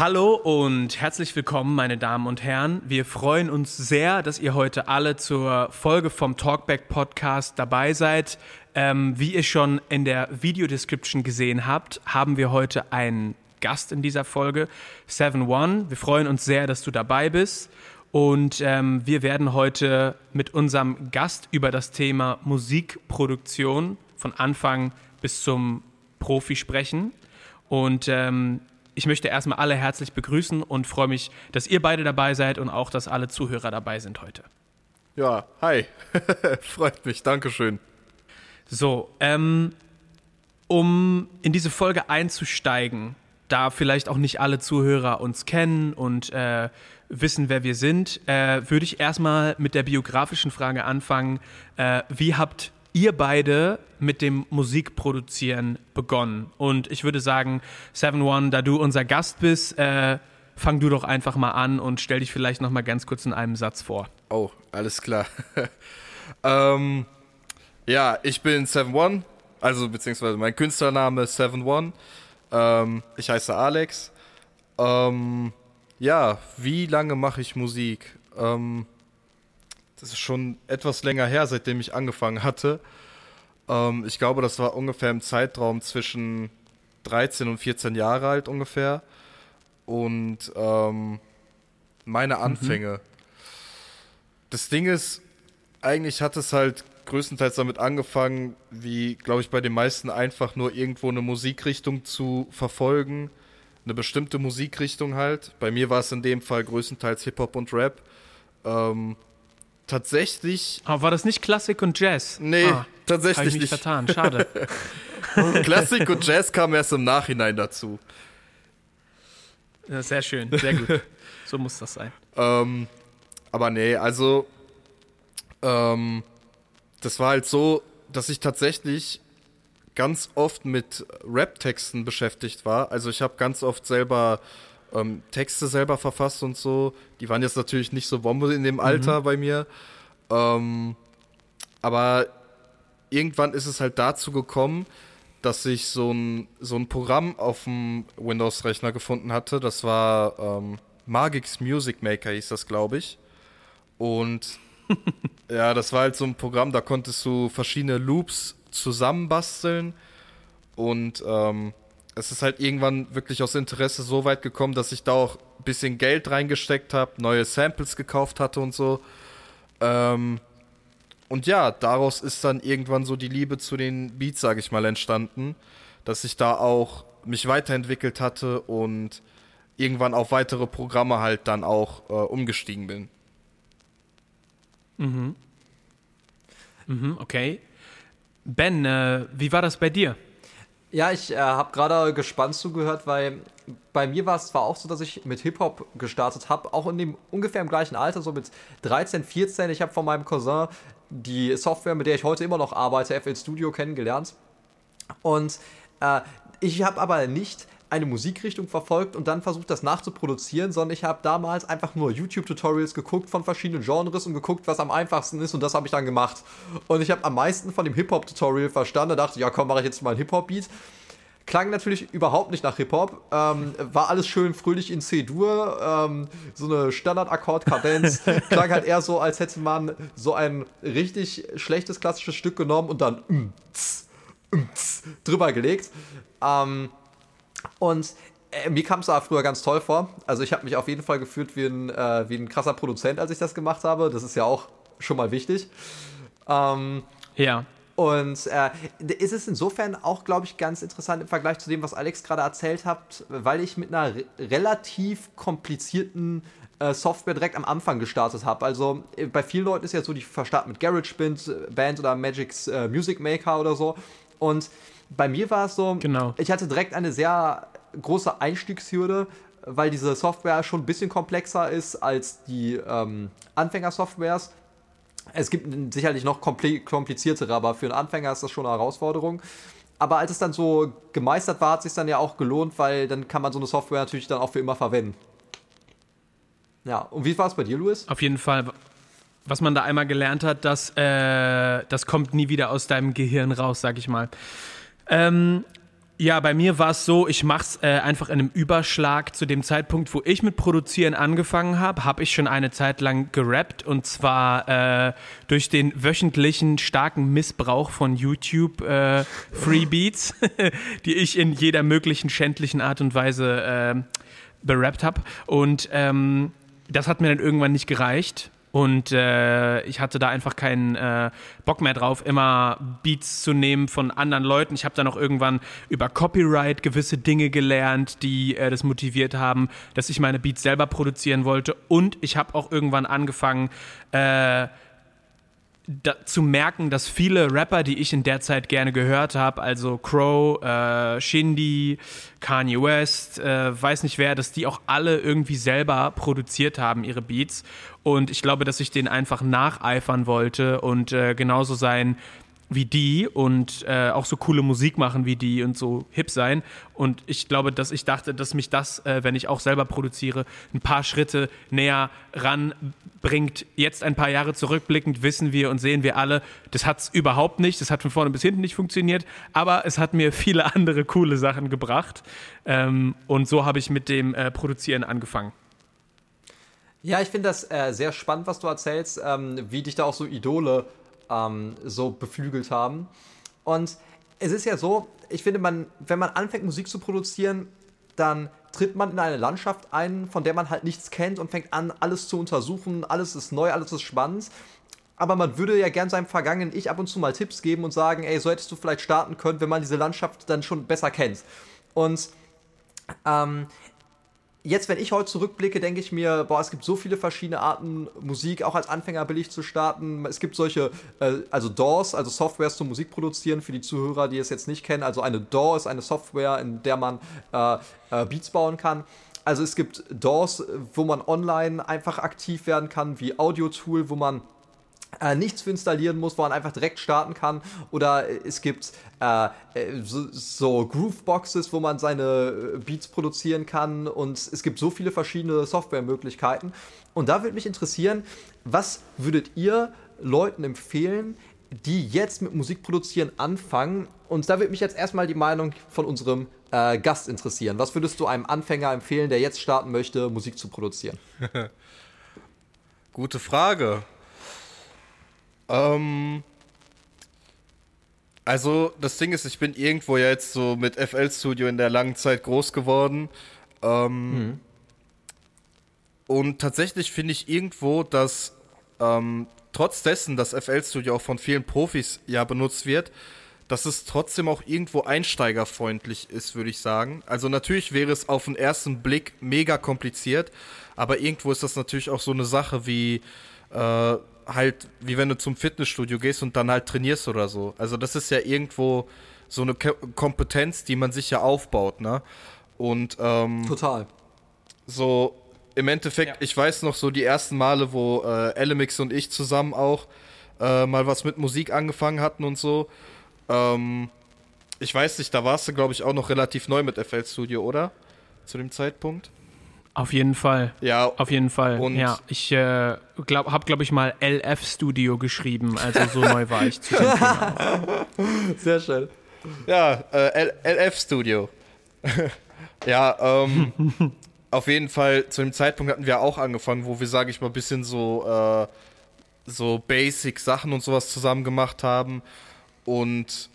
Hallo und herzlich willkommen, meine Damen und Herren. Wir freuen uns sehr, dass ihr heute alle zur Folge vom Talkback Podcast dabei seid. Ähm, wie ihr schon in der Videodescription gesehen habt, haben wir heute einen Gast in dieser Folge, Seven One. Wir freuen uns sehr, dass du dabei bist. Und ähm, wir werden heute mit unserem Gast über das Thema Musikproduktion von Anfang bis zum Profi sprechen. Und ähm, ich möchte erstmal alle herzlich begrüßen und freue mich, dass ihr beide dabei seid und auch, dass alle Zuhörer dabei sind heute. Ja, hi. Freut mich, Dankeschön. So, ähm, um in diese Folge einzusteigen, da vielleicht auch nicht alle Zuhörer uns kennen und äh, wissen, wer wir sind, äh, würde ich erstmal mit der biografischen Frage anfangen. Äh, wie habt ihr beide mit dem Musikproduzieren begonnen. Und ich würde sagen, Seven One, da du unser Gast bist, äh, fang du doch einfach mal an und stell dich vielleicht noch mal ganz kurz in einem Satz vor. Oh, alles klar. ähm, ja, ich bin Seven One, also beziehungsweise mein Künstlername ist Seven One. Ähm, ich heiße Alex. Ähm, ja, wie lange mache ich Musik? Ähm, das ist schon etwas länger her, seitdem ich angefangen hatte. Ähm, ich glaube, das war ungefähr im Zeitraum zwischen 13 und 14 Jahre alt ungefähr. Und ähm, meine mhm. Anfänge. Mhm. Das Ding ist, eigentlich hat es halt größtenteils damit angefangen, wie, glaube ich, bei den meisten einfach nur irgendwo eine Musikrichtung zu verfolgen. Eine bestimmte Musikrichtung halt. Bei mir war es in dem Fall größtenteils Hip-Hop und Rap. Ähm, tatsächlich. Aber war das nicht Klassik und Jazz? Nee, ah, tatsächlich hab ich mich nicht. vertan, schade. Klassik und Jazz kamen erst im Nachhinein dazu. Ja, sehr schön, sehr gut. so muss das sein. Ähm, aber nee, also ähm, das war halt so, dass ich tatsächlich ganz oft mit Rap-Texten beschäftigt war. Also ich habe ganz oft selber ähm, Texte selber verfasst und so. Die waren jetzt natürlich nicht so Bombe in dem. Alter mhm. bei mir. Ähm, aber irgendwann ist es halt dazu gekommen, dass ich so ein, so ein Programm auf dem Windows-Rechner gefunden hatte. Das war ähm, Magix Music Maker, hieß das, glaube ich. Und ja, das war halt so ein Programm, da konntest du verschiedene Loops zusammenbasteln. Und ähm, es ist halt irgendwann wirklich aus Interesse so weit gekommen, dass ich da auch ein bisschen Geld reingesteckt habe, neue Samples gekauft hatte und so. Ähm, und ja, daraus ist dann irgendwann so die Liebe zu den Beats, sage ich mal, entstanden, dass ich da auch mich weiterentwickelt hatte und irgendwann auf weitere Programme halt dann auch äh, umgestiegen bin. Mhm. Mhm, okay. Ben, äh, wie war das bei dir? Ja, ich äh, habe gerade gespannt zugehört, weil bei mir war es zwar auch so, dass ich mit Hip-Hop gestartet habe, auch in dem ungefähr im gleichen Alter, so mit 13, 14. Ich habe von meinem Cousin die Software, mit der ich heute immer noch arbeite, FL Studio, kennengelernt. Und äh, ich habe aber nicht eine Musikrichtung verfolgt und dann versucht, das nachzuproduzieren, sondern ich habe damals einfach nur YouTube-Tutorials geguckt von verschiedenen Genres und geguckt, was am einfachsten ist und das habe ich dann gemacht. Und ich habe am meisten von dem Hip-Hop-Tutorial verstanden, da dachte ich, ja komm, mache ich jetzt mal ein Hip-Hop-Beat. Klang natürlich überhaupt nicht nach Hip-Hop, ähm, war alles schön fröhlich in C-Dur, ähm, so eine Standard-Akkord-Kadenz, klang halt eher so, als hätte man so ein richtig schlechtes klassisches Stück genommen und dann mm, tss, mm, tss, drüber gelegt. Ähm, und äh, mir kam es aber früher ganz toll vor. Also ich habe mich auf jeden Fall gefühlt wie ein, äh, wie ein krasser Produzent, als ich das gemacht habe. Das ist ja auch schon mal wichtig. Ähm, ja. Und äh, ist es insofern auch, glaube ich, ganz interessant im Vergleich zu dem, was Alex gerade erzählt hat, weil ich mit einer re relativ komplizierten äh, Software direkt am Anfang gestartet habe. Also äh, bei vielen Leuten ist ja so, die verstarten mit GarageBand äh, Band oder Magic's äh, Music Maker oder so. Und bei mir war es so, genau. ich hatte direkt eine sehr große Einstiegshürde, weil diese Software schon ein bisschen komplexer ist als die ähm, Anfängersoftwares. Es gibt sicherlich noch kompliziertere, aber für einen Anfänger ist das schon eine Herausforderung. Aber als es dann so gemeistert war, hat es sich dann ja auch gelohnt, weil dann kann man so eine Software natürlich dann auch für immer verwenden. Ja, und wie war es bei dir, Luis? Auf jeden Fall. Was man da einmal gelernt hat, das, äh, das kommt nie wieder aus deinem Gehirn raus, sag ich mal. Ähm, Ja, bei mir war es so, ich mache es äh, einfach in einem Überschlag. Zu dem Zeitpunkt, wo ich mit Produzieren angefangen habe, habe ich schon eine Zeit lang gerappt und zwar äh, durch den wöchentlichen starken Missbrauch von YouTube äh, die ich in jeder möglichen schändlichen Art und Weise äh, berappt habe. Und ähm, das hat mir dann irgendwann nicht gereicht. Und äh, ich hatte da einfach keinen äh, Bock mehr drauf, immer Beats zu nehmen von anderen Leuten. Ich habe dann auch irgendwann über Copyright gewisse Dinge gelernt, die äh, das motiviert haben, dass ich meine Beats selber produzieren wollte. Und ich habe auch irgendwann angefangen, äh, da, zu merken, dass viele Rapper, die ich in der Zeit gerne gehört habe, also Crow, äh, Shindy, Kanye West, äh, weiß nicht wer, dass die auch alle irgendwie selber produziert haben, ihre Beats. Und ich glaube, dass ich denen einfach nacheifern wollte und äh, genauso sein wie die und äh, auch so coole Musik machen wie die und so hip sein. Und ich glaube, dass ich dachte, dass mich das, äh, wenn ich auch selber produziere, ein paar Schritte näher ranbringt. Jetzt ein paar Jahre zurückblickend wissen wir und sehen wir alle, das hat es überhaupt nicht. Das hat von vorne bis hinten nicht funktioniert. Aber es hat mir viele andere coole Sachen gebracht. Ähm, und so habe ich mit dem äh, Produzieren angefangen. Ja, ich finde das äh, sehr spannend, was du erzählst, ähm, wie dich da auch so Idole ähm, so beflügelt haben. Und es ist ja so, ich finde, man, wenn man anfängt, Musik zu produzieren, dann tritt man in eine Landschaft ein, von der man halt nichts kennt und fängt an, alles zu untersuchen. Alles ist neu, alles ist spannend. Aber man würde ja gern seinem vergangenen Ich ab und zu mal Tipps geben und sagen, ey, so hättest du vielleicht starten können, wenn man diese Landschaft dann schon besser kennt. Und ähm, jetzt, wenn ich heute zurückblicke, denke ich mir, boah, es gibt so viele verschiedene Arten, Musik auch als Anfänger billig zu starten. Es gibt solche, äh, also DAWs, also Softwares zum Musik produzieren, für die Zuhörer, die es jetzt nicht kennen. Also eine DAW ist eine Software, in der man äh, äh, Beats bauen kann. Also es gibt DAWs, wo man online einfach aktiv werden kann, wie Audio-Tool, wo man äh, nichts für installieren muss, wo man einfach direkt starten kann. Oder es gibt äh, äh, so, so Grooveboxes, wo man seine äh, Beats produzieren kann. Und es gibt so viele verschiedene Softwaremöglichkeiten. Und da würde mich interessieren, was würdet ihr Leuten empfehlen, die jetzt mit Musik produzieren anfangen? Und da würde mich jetzt erstmal die Meinung von unserem äh, Gast interessieren. Was würdest du einem Anfänger empfehlen, der jetzt starten möchte, Musik zu produzieren? Gute Frage. Ähm, also das Ding ist, ich bin irgendwo ja jetzt so mit FL Studio in der langen Zeit groß geworden. Ähm, mhm. Und tatsächlich finde ich irgendwo, dass ähm, trotz dessen, dass FL Studio auch von vielen Profis ja benutzt wird, dass es trotzdem auch irgendwo einsteigerfreundlich ist, würde ich sagen. Also natürlich wäre es auf den ersten Blick mega kompliziert, aber irgendwo ist das natürlich auch so eine Sache wie äh, halt, wie wenn du zum Fitnessstudio gehst und dann halt trainierst oder so. Also das ist ja irgendwo so eine Kompetenz, die man sich ja aufbaut, ne? Und ähm, total. So im Endeffekt, ja. ich weiß noch so die ersten Male, wo äh, Elemix und ich zusammen auch äh, mal was mit Musik angefangen hatten und so. Ähm, ich weiß nicht, da warst du, glaube ich, auch noch relativ neu mit FL Studio, oder? Zu dem Zeitpunkt? Auf jeden Fall. Ja. Auf jeden Fall. Und ja, ich äh, glaub, habe, glaube ich, mal LF Studio geschrieben. Also so neu war ich zu dem Thema. Sehr schön. Ja, äh, LF Studio. ja, ähm, auf jeden Fall, zu dem Zeitpunkt hatten wir auch angefangen, wo wir, sage ich mal, ein bisschen so, äh, so Basic Sachen und sowas zusammen gemacht haben. Und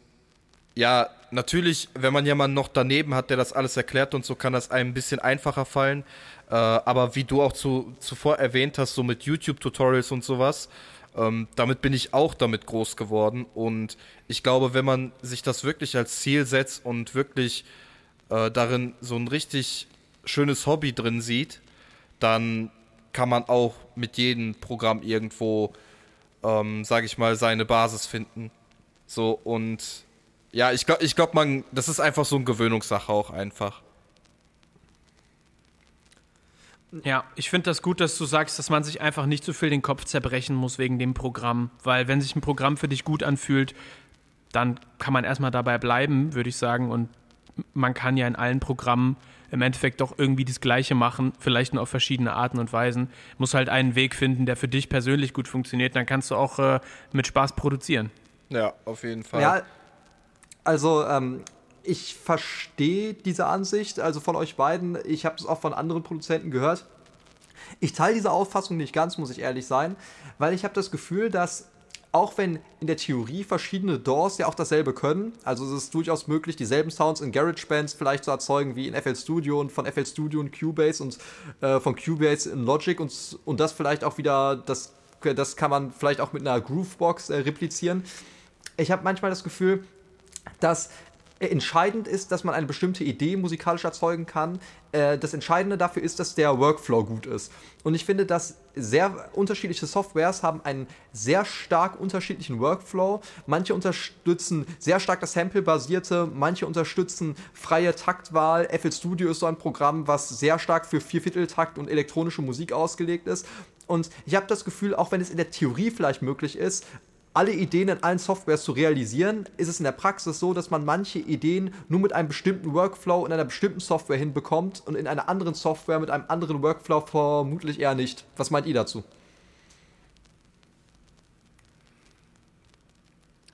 ja, natürlich, wenn man jemanden noch daneben hat, der das alles erklärt und so, kann das einem ein bisschen einfacher fallen. Äh, aber wie du auch zu, zuvor erwähnt hast, so mit YouTube-Tutorials und sowas, ähm, damit bin ich auch damit groß geworden. Und ich glaube, wenn man sich das wirklich als Ziel setzt und wirklich äh, darin so ein richtig schönes Hobby drin sieht, dann kann man auch mit jedem Programm irgendwo, ähm, sage ich mal, seine Basis finden. So und ja, ich glaube, ich glaub, man, das ist einfach so eine Gewöhnungssache auch einfach. Ja, ich finde das gut, dass du sagst, dass man sich einfach nicht so viel den Kopf zerbrechen muss wegen dem Programm. Weil wenn sich ein Programm für dich gut anfühlt, dann kann man erstmal dabei bleiben, würde ich sagen. Und man kann ja in allen Programmen im Endeffekt doch irgendwie das Gleiche machen, vielleicht nur auf verschiedene Arten und Weisen. Muss halt einen Weg finden, der für dich persönlich gut funktioniert, dann kannst du auch äh, mit Spaß produzieren. Ja, auf jeden Fall. Ja, also, ähm, ich verstehe diese Ansicht, also von euch beiden. Ich habe es auch von anderen Produzenten gehört. Ich teile diese Auffassung nicht ganz, muss ich ehrlich sein, weil ich habe das Gefühl, dass auch wenn in der Theorie verschiedene DAWs ja auch dasselbe können, also es ist durchaus möglich, dieselben Sounds in GarageBands vielleicht zu erzeugen wie in FL Studio und von FL Studio in Cubase und äh, von Cubase in Logic und, und das vielleicht auch wieder, das, das kann man vielleicht auch mit einer Groovebox äh, replizieren. Ich habe manchmal das Gefühl, dass entscheidend ist, dass man eine bestimmte Idee musikalisch erzeugen kann. Äh, das Entscheidende dafür ist, dass der Workflow gut ist. Und ich finde, dass sehr unterschiedliche Softwares haben einen sehr stark unterschiedlichen Workflow. Manche unterstützen sehr stark das Sample-basierte, manche unterstützen freie Taktwahl. FL Studio ist so ein Programm, was sehr stark für Viervierteltakt und elektronische Musik ausgelegt ist. Und ich habe das Gefühl, auch wenn es in der Theorie vielleicht möglich ist, alle Ideen in allen Softwares zu realisieren, ist es in der Praxis so, dass man manche Ideen nur mit einem bestimmten Workflow in einer bestimmten Software hinbekommt und in einer anderen Software mit einem anderen Workflow vermutlich eher nicht. Was meint ihr dazu?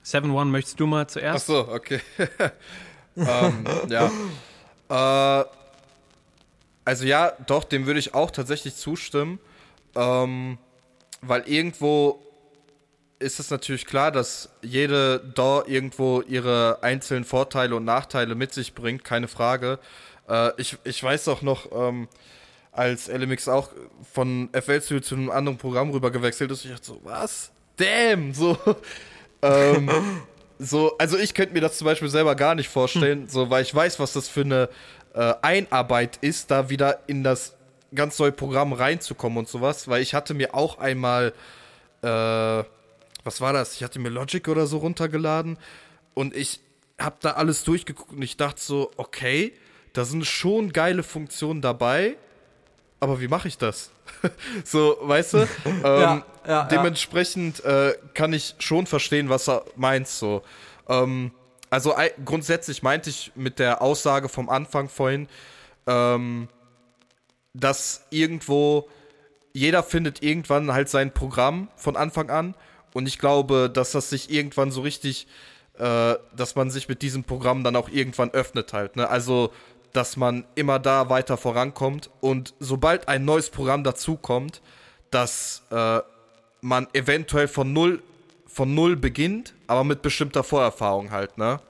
Seven One, möchtest du mal zuerst? Ach so, okay. ähm, ja. Äh, also ja, doch, dem würde ich auch tatsächlich zustimmen. Ähm, weil irgendwo ist es natürlich klar, dass jede DAW irgendwo ihre einzelnen Vorteile und Nachteile mit sich bringt, keine Frage. Äh, ich, ich weiß auch noch, ähm, als LMX auch von FL Studio zu einem anderen Programm rüber gewechselt ist, ich dachte so, was? Damn! So, ähm, so, also ich könnte mir das zum Beispiel selber gar nicht vorstellen, hm. so, weil ich weiß, was das für eine äh, Einarbeit ist, da wieder in das ganz neue Programm reinzukommen und sowas, weil ich hatte mir auch einmal äh, was war das? Ich hatte mir Logic oder so runtergeladen und ich habe da alles durchgeguckt und ich dachte so, okay, da sind schon geile Funktionen dabei, aber wie mache ich das? so, weißt du? ähm, ja, ja, dementsprechend äh, kann ich schon verstehen, was er meint. So, ähm, also grundsätzlich meinte ich mit der Aussage vom Anfang vorhin, ähm, dass irgendwo jeder findet irgendwann halt sein Programm von Anfang an und ich glaube, dass das sich irgendwann so richtig, äh, dass man sich mit diesem Programm dann auch irgendwann öffnet halt. Ne? Also, dass man immer da weiter vorankommt. Und sobald ein neues Programm dazukommt, dass äh, man eventuell von null, von null beginnt, aber mit bestimmter Vorerfahrung halt, ne?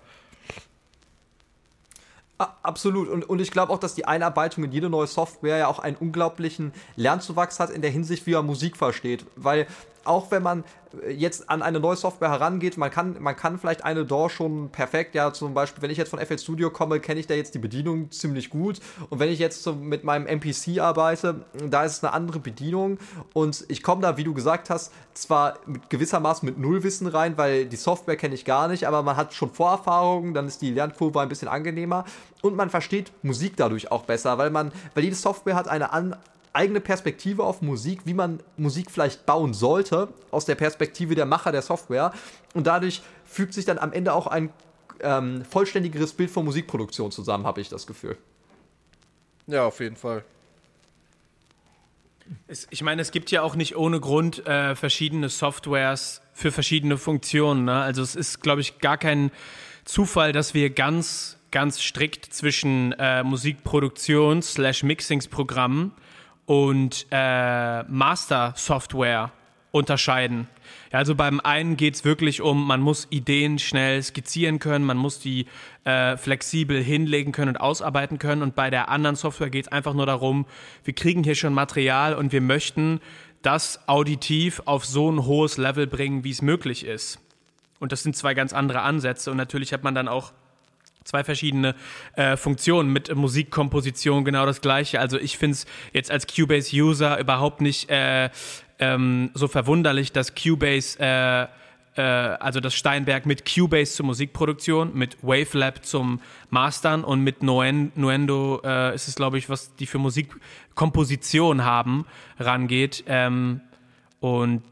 Absolut. Und, und ich glaube auch, dass die Einarbeitung in jede neue Software ja auch einen unglaublichen Lernzuwachs hat in der Hinsicht, wie man Musik versteht. Weil auch wenn man jetzt an eine neue Software herangeht, man kann, man kann vielleicht eine DAW schon perfekt, ja, zum Beispiel, wenn ich jetzt von FL Studio komme, kenne ich da jetzt die Bedienung ziemlich gut. Und wenn ich jetzt so mit meinem MPC arbeite, da ist es eine andere Bedienung. Und ich komme da, wie du gesagt hast, zwar mit gewissermaßen mit Nullwissen rein, weil die Software kenne ich gar nicht, aber man hat schon Vorerfahrungen, dann ist die Lernkurve ein bisschen angenehmer und man versteht Musik dadurch auch besser, weil man, weil jede Software hat eine an, eigene Perspektive auf Musik, wie man Musik vielleicht bauen sollte, aus der Perspektive der Macher der Software. Und dadurch fügt sich dann am Ende auch ein ähm, vollständigeres Bild von Musikproduktion zusammen, habe ich das Gefühl. Ja, auf jeden Fall. Es, ich meine, es gibt ja auch nicht ohne Grund äh, verschiedene Softwares für verschiedene Funktionen. Ne? Also es ist, glaube ich, gar kein Zufall, dass wir ganz, ganz strikt zwischen äh, Musikproduktion slash Mixingsprogrammen und äh, Master-Software unterscheiden. Ja, also beim einen geht es wirklich um, man muss Ideen schnell skizzieren können, man muss die äh, flexibel hinlegen können und ausarbeiten können. Und bei der anderen Software geht es einfach nur darum, wir kriegen hier schon Material und wir möchten das auditiv auf so ein hohes Level bringen, wie es möglich ist. Und das sind zwei ganz andere Ansätze. Und natürlich hat man dann auch zwei verschiedene äh, Funktionen mit Musikkomposition genau das gleiche. Also ich finde es jetzt als Cubase-User überhaupt nicht äh, ähm, so verwunderlich, dass Cubase, äh, äh, also das Steinberg mit Cubase zur Musikproduktion, mit Wavelab zum Mastern und mit Nuendo äh, ist es, glaube ich, was die für Musikkomposition haben, rangeht. Ähm, und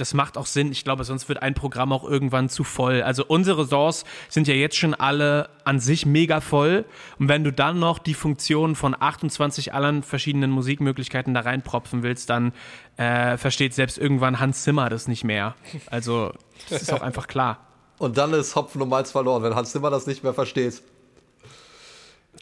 das macht auch Sinn. Ich glaube, sonst wird ein Programm auch irgendwann zu voll. Also unsere Ressorts sind ja jetzt schon alle an sich mega voll. Und wenn du dann noch die Funktionen von 28 allen verschiedenen Musikmöglichkeiten da reinpropfen willst, dann äh, versteht selbst irgendwann Hans Zimmer das nicht mehr. Also, das ist auch einfach klar. Und dann ist Hopfen und Malz verloren, wenn Hans Zimmer das nicht mehr versteht.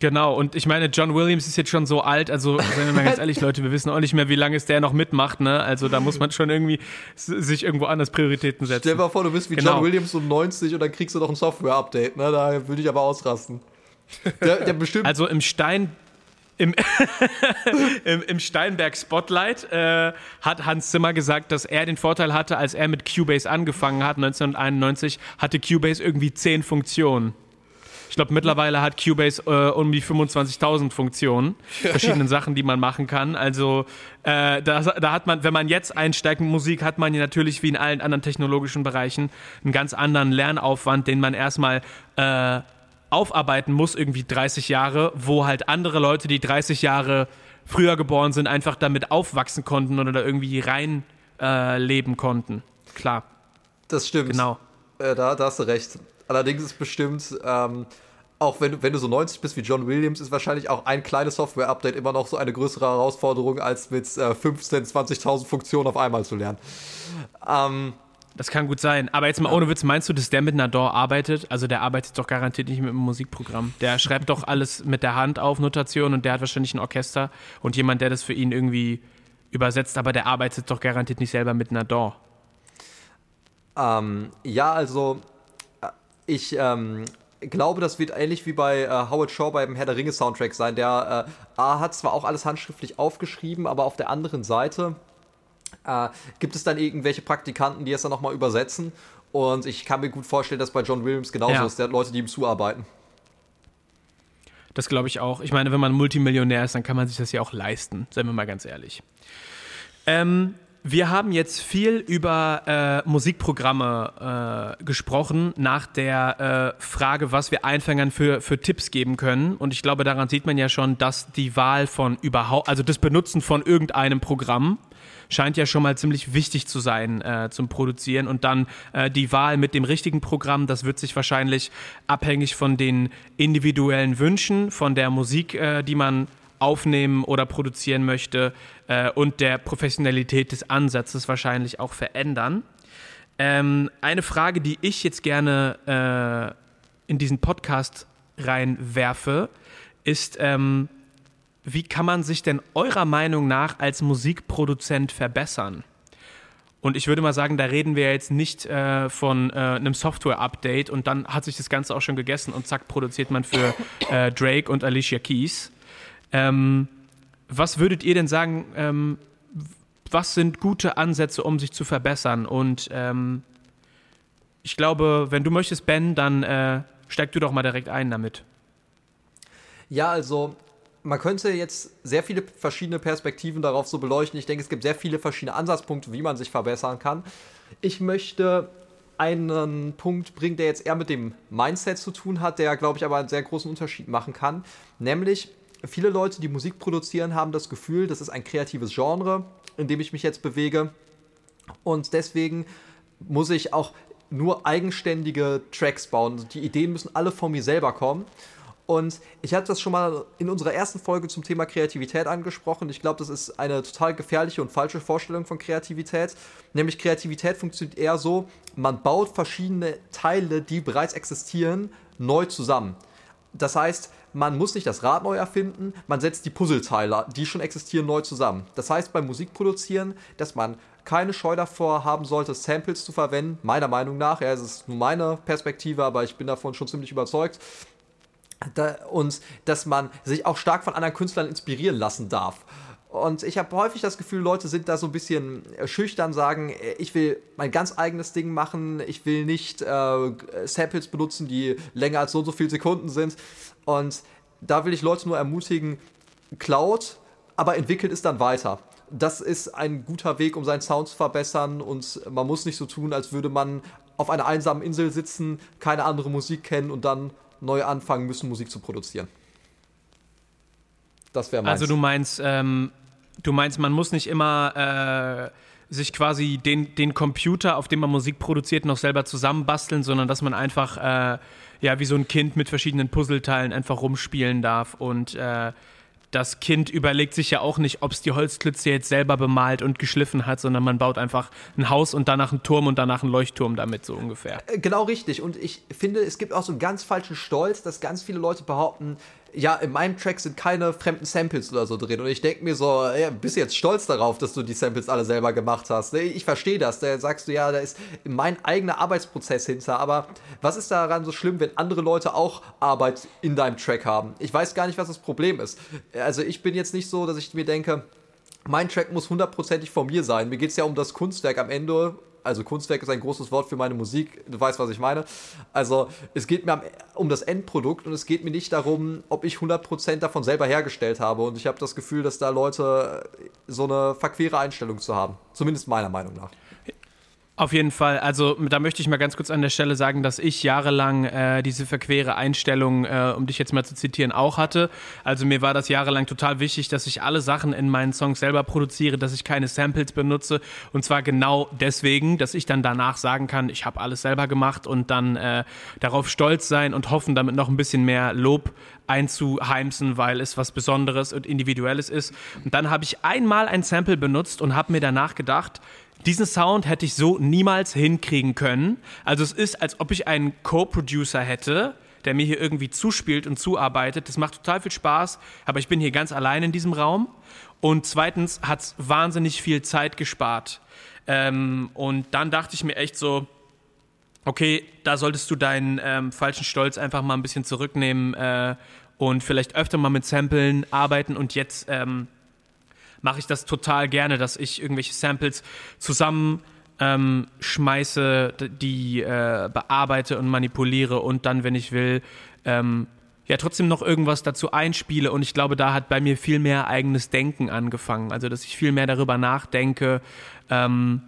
Genau, und ich meine, John Williams ist jetzt schon so alt, also seien wir mal ganz ehrlich, Leute, wir wissen auch nicht mehr, wie lange es der noch mitmacht, ne? Also da muss man schon irgendwie sich irgendwo anders Prioritäten setzen. Stell dir mal vor, du bist wie genau. John Williams so 90 und dann kriegst du noch ein Software-Update, ne? Da würde ich aber ausrasten. Der, der bestimmt. Also im Stein. Im, Im, Im, Steinberg Spotlight äh, hat Hans Zimmer gesagt, dass er den Vorteil hatte, als er mit Cubase angefangen hat, 1991, hatte Cubase irgendwie zehn Funktionen. Ich glaube, mittlerweile hat Cubase äh, um die 25.000 Funktionen, verschiedene Sachen, die man machen kann. Also äh, da, da, hat man, wenn man jetzt einsteigt in Musik, hat man ja natürlich wie in allen anderen technologischen Bereichen einen ganz anderen Lernaufwand, den man erstmal äh, aufarbeiten muss, irgendwie 30 Jahre, wo halt andere Leute, die 30 Jahre früher geboren sind, einfach damit aufwachsen konnten oder da irgendwie rein äh, leben konnten. Klar. Das stimmt. Genau. Äh, da, da hast du recht. Allerdings ist bestimmt ähm, auch wenn, wenn du so 90 bist wie John Williams, ist wahrscheinlich auch ein kleines Software-Update immer noch so eine größere Herausforderung, als mit äh, 15, 20.000 Funktionen auf einmal zu lernen. Ähm, das kann gut sein. Aber jetzt mal ohne Witz, meinst du, dass der mit DAW arbeitet? Also der arbeitet doch garantiert nicht mit einem Musikprogramm. Der schreibt doch alles mit der Hand auf Notation und der hat wahrscheinlich ein Orchester und jemand, der das für ihn irgendwie übersetzt, aber der arbeitet doch garantiert nicht selber mit DAW. Ähm, ja, also äh, ich ähm, glaube, das wird ähnlich wie bei äh, Howard Shaw beim Herr der Ringe Soundtrack sein. Der äh, A hat zwar auch alles handschriftlich aufgeschrieben, aber auf der anderen Seite äh, gibt es dann irgendwelche Praktikanten, die es dann nochmal übersetzen. Und ich kann mir gut vorstellen, dass bei John Williams genauso ja. ist. Der hat Leute, die ihm zuarbeiten. Das glaube ich auch. Ich meine, wenn man Multimillionär ist, dann kann man sich das ja auch leisten, seien wir mal ganz ehrlich. Ähm, wir haben jetzt viel über äh, Musikprogramme äh, gesprochen, nach der äh, Frage, was wir Einfängern für, für Tipps geben können. Und ich glaube, daran sieht man ja schon, dass die Wahl von überhaupt, also das Benutzen von irgendeinem Programm, scheint ja schon mal ziemlich wichtig zu sein äh, zum Produzieren. Und dann äh, die Wahl mit dem richtigen Programm, das wird sich wahrscheinlich abhängig von den individuellen Wünschen, von der Musik, äh, die man aufnehmen oder produzieren möchte äh, und der Professionalität des Ansatzes wahrscheinlich auch verändern. Ähm, eine Frage, die ich jetzt gerne äh, in diesen Podcast reinwerfe, ist, ähm, wie kann man sich denn eurer Meinung nach als Musikproduzent verbessern? Und ich würde mal sagen, da reden wir jetzt nicht äh, von äh, einem Software-Update und dann hat sich das Ganze auch schon gegessen und zack, produziert man für äh, Drake und Alicia Keys. Ähm, was würdet ihr denn sagen, ähm, was sind gute Ansätze, um sich zu verbessern? Und ähm, ich glaube, wenn du möchtest, Ben, dann äh, steig du doch mal direkt ein damit. Ja, also man könnte jetzt sehr viele verschiedene Perspektiven darauf so beleuchten. Ich denke, es gibt sehr viele verschiedene Ansatzpunkte, wie man sich verbessern kann. Ich möchte einen Punkt bringen, der jetzt eher mit dem Mindset zu tun hat, der, glaube ich, aber einen sehr großen Unterschied machen kann. Nämlich, viele Leute, die Musik produzieren, haben das Gefühl, das ist ein kreatives Genre, in dem ich mich jetzt bewege. Und deswegen muss ich auch nur eigenständige Tracks bauen. Die Ideen müssen alle von mir selber kommen. Und ich hatte das schon mal in unserer ersten Folge zum Thema Kreativität angesprochen. Ich glaube, das ist eine total gefährliche und falsche Vorstellung von Kreativität. Nämlich Kreativität funktioniert eher so, man baut verschiedene Teile, die bereits existieren, neu zusammen. Das heißt, man muss nicht das Rad neu erfinden, man setzt die Puzzleteile, die schon existieren, neu zusammen. Das heißt beim Musikproduzieren, dass man keine Scheu davor haben sollte, Samples zu verwenden, meiner Meinung nach. Ja, es ist nur meine Perspektive, aber ich bin davon schon ziemlich überzeugt. Da, und dass man sich auch stark von anderen Künstlern inspirieren lassen darf. Und ich habe häufig das Gefühl, Leute sind da so ein bisschen schüchtern, sagen, ich will mein ganz eigenes Ding machen, ich will nicht äh, Samples benutzen, die länger als so und so viele Sekunden sind. Und da will ich Leute nur ermutigen, klaut, aber entwickelt es dann weiter. Das ist ein guter Weg, um seinen Sound zu verbessern und man muss nicht so tun, als würde man auf einer einsamen Insel sitzen, keine andere Musik kennen und dann neu anfangen müssen, Musik zu produzieren. Das wäre meins. Also du meinst, ähm, du meinst, man muss nicht immer äh, sich quasi den, den Computer, auf dem man Musik produziert, noch selber zusammenbasteln, sondern dass man einfach äh, ja wie so ein Kind mit verschiedenen Puzzleteilen einfach rumspielen darf und äh, das Kind überlegt sich ja auch nicht, ob es die Holzklötze jetzt selber bemalt und geschliffen hat, sondern man baut einfach ein Haus und danach einen Turm und danach einen Leuchtturm damit, so ungefähr. Äh, genau richtig. Und ich finde, es gibt auch so einen ganz falschen Stolz, dass ganz viele Leute behaupten, ja, in meinem Track sind keine fremden Samples oder so drin. Und ich denke mir so, ja, bist jetzt stolz darauf, dass du die Samples alle selber gemacht hast. Ich verstehe das. Da sagst du, ja, da ist mein eigener Arbeitsprozess hinter. Aber was ist daran so schlimm, wenn andere Leute auch Arbeit in deinem Track haben? Ich weiß gar nicht, was das Problem ist. Also ich bin jetzt nicht so, dass ich mir denke, mein Track muss hundertprozentig von mir sein. Mir geht es ja um das Kunstwerk am Ende also Kunstwerk ist ein großes Wort für meine Musik, du weißt, was ich meine. Also es geht mir um das Endprodukt und es geht mir nicht darum, ob ich 100% davon selber hergestellt habe. Und ich habe das Gefühl, dass da Leute so eine verquere Einstellung zu haben. Zumindest meiner Meinung nach. Auf jeden Fall. Also da möchte ich mal ganz kurz an der Stelle sagen, dass ich jahrelang äh, diese verquere Einstellung, äh, um dich jetzt mal zu zitieren, auch hatte. Also mir war das jahrelang total wichtig, dass ich alle Sachen in meinen Songs selber produziere, dass ich keine Samples benutze. Und zwar genau deswegen, dass ich dann danach sagen kann, ich habe alles selber gemacht und dann äh, darauf stolz sein und hoffen, damit noch ein bisschen mehr Lob einzuheimsen, weil es was Besonderes und Individuelles ist. Und dann habe ich einmal ein Sample benutzt und habe mir danach gedacht, diesen Sound hätte ich so niemals hinkriegen können. Also es ist, als ob ich einen Co-Producer hätte, der mir hier irgendwie zuspielt und zuarbeitet. Das macht total viel Spaß, aber ich bin hier ganz allein in diesem Raum. Und zweitens hat es wahnsinnig viel Zeit gespart. Ähm, und dann dachte ich mir echt so, okay, da solltest du deinen ähm, falschen Stolz einfach mal ein bisschen zurücknehmen äh, und vielleicht öfter mal mit Samplen arbeiten und jetzt ähm, mache ich das total gerne, dass ich irgendwelche Samples zusammen ähm, schmeiße, die äh, bearbeite und manipuliere und dann, wenn ich will, ähm, ja trotzdem noch irgendwas dazu einspiele. Und ich glaube, da hat bei mir viel mehr eigenes Denken angefangen. Also, dass ich viel mehr darüber nachdenke, ähm,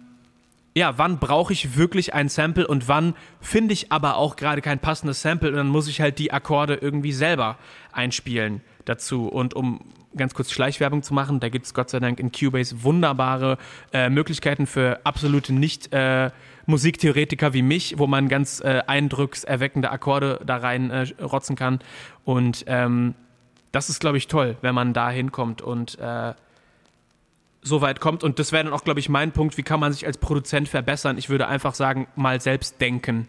ja, wann brauche ich wirklich ein Sample und wann finde ich aber auch gerade kein passendes Sample und dann muss ich halt die Akkorde irgendwie selber einspielen dazu. Und um ganz kurz Schleichwerbung zu machen, da gibt es Gott sei Dank in Cubase wunderbare äh, Möglichkeiten für absolute nicht äh, Musiktheoretiker wie mich, wo man ganz äh, eindruckserweckende Akkorde da rein äh, rotzen kann. Und ähm, das ist, glaube ich, toll, wenn man da hinkommt und äh, so weit kommt. Und das wäre dann auch, glaube ich, mein Punkt, wie kann man sich als Produzent verbessern? Ich würde einfach sagen, mal selbst denken.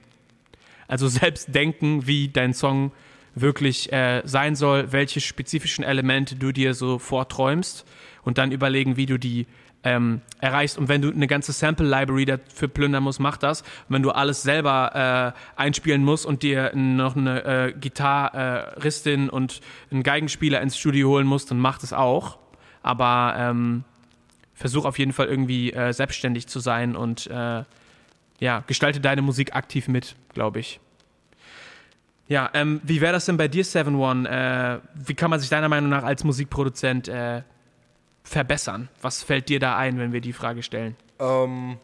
Also selbst denken, wie dein Song wirklich äh, sein soll, welche spezifischen Elemente du dir so vorträumst und dann überlegen, wie du die ähm, erreichst. Und wenn du eine ganze Sample-Library dafür plündern musst, mach das. Und wenn du alles selber äh, einspielen musst und dir noch eine äh, Gitarristin und einen Geigenspieler ins Studio holen musst, dann mach das auch. Aber ähm, versuch auf jeden Fall irgendwie äh, selbstständig zu sein und äh, ja, gestalte deine Musik aktiv mit, glaube ich. Ja, ähm, wie wäre das denn bei dir, 7-One? Äh, wie kann man sich deiner Meinung nach als Musikproduzent äh, verbessern? Was fällt dir da ein, wenn wir die Frage stellen? Ähm,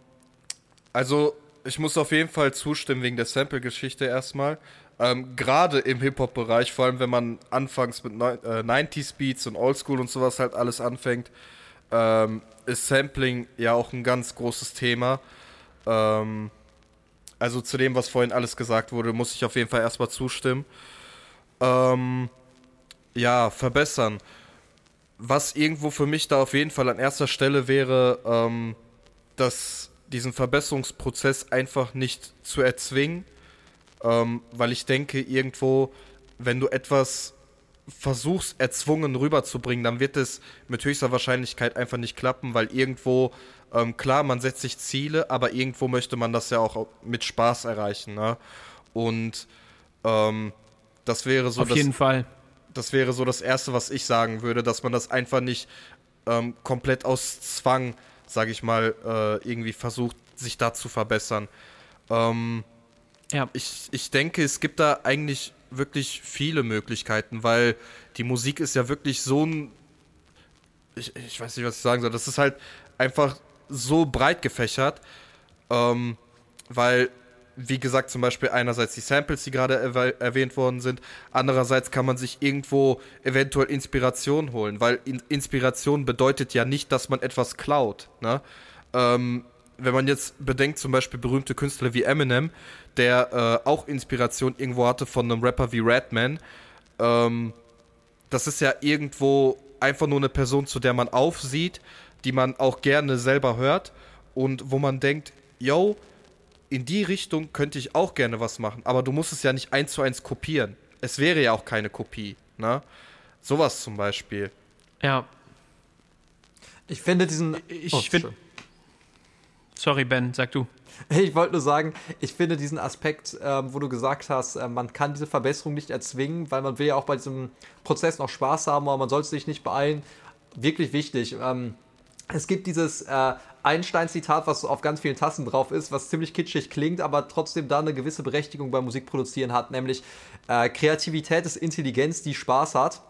also, ich muss auf jeden Fall zustimmen wegen der Sample-Geschichte erstmal. Ähm, Gerade im Hip-Hop-Bereich, vor allem wenn man anfangs mit äh, 90s Beats und Oldschool und sowas halt alles anfängt, ähm, ist Sampling ja auch ein ganz großes Thema. Ähm, also zu dem, was vorhin alles gesagt wurde, muss ich auf jeden Fall erstmal zustimmen. Ähm, ja, verbessern. Was irgendwo für mich da auf jeden Fall an erster Stelle wäre, ähm, dass diesen Verbesserungsprozess einfach nicht zu erzwingen, ähm, weil ich denke, irgendwo, wenn du etwas versuchst, erzwungen rüberzubringen, dann wird es mit höchster Wahrscheinlichkeit einfach nicht klappen, weil irgendwo ähm, klar, man setzt sich Ziele, aber irgendwo möchte man das ja auch mit Spaß erreichen. Ne? Und ähm, das wäre so. Auf das, jeden Fall. Das wäre so das Erste, was ich sagen würde, dass man das einfach nicht ähm, komplett aus Zwang, sage ich mal, äh, irgendwie versucht, sich da zu verbessern. Ähm, ja. ich, ich denke, es gibt da eigentlich wirklich viele Möglichkeiten, weil die Musik ist ja wirklich so ein. Ich, ich weiß nicht, was ich sagen soll. Das ist halt einfach so breit gefächert, ähm, weil, wie gesagt, zum Beispiel einerseits die Samples, die gerade erwähnt worden sind, andererseits kann man sich irgendwo eventuell Inspiration holen, weil In Inspiration bedeutet ja nicht, dass man etwas klaut. Ne? Ähm, wenn man jetzt bedenkt, zum Beispiel berühmte Künstler wie Eminem, der äh, auch Inspiration irgendwo hatte von einem Rapper wie Redman, ähm, das ist ja irgendwo einfach nur eine Person, zu der man aufsieht, die man auch gerne selber hört und wo man denkt, yo, in die Richtung könnte ich auch gerne was machen, aber du musst es ja nicht eins zu eins kopieren. Es wäre ja auch keine Kopie. Ne? Sowas zum Beispiel. Ja. Ich finde diesen. Ich Oh, finde. Sorry, Ben, sag du. Ich wollte nur sagen, ich finde diesen Aspekt, ähm, wo du gesagt hast, äh, man kann diese Verbesserung nicht erzwingen, weil man will ja auch bei diesem Prozess noch Spaß haben, aber man sollte sich nicht beeilen. Wirklich wichtig. Ähm, es gibt dieses äh, Einstein-Zitat, was auf ganz vielen Tassen drauf ist, was ziemlich kitschig klingt, aber trotzdem da eine gewisse Berechtigung beim Musikproduzieren hat, nämlich äh, Kreativität ist Intelligenz, die Spaß hat.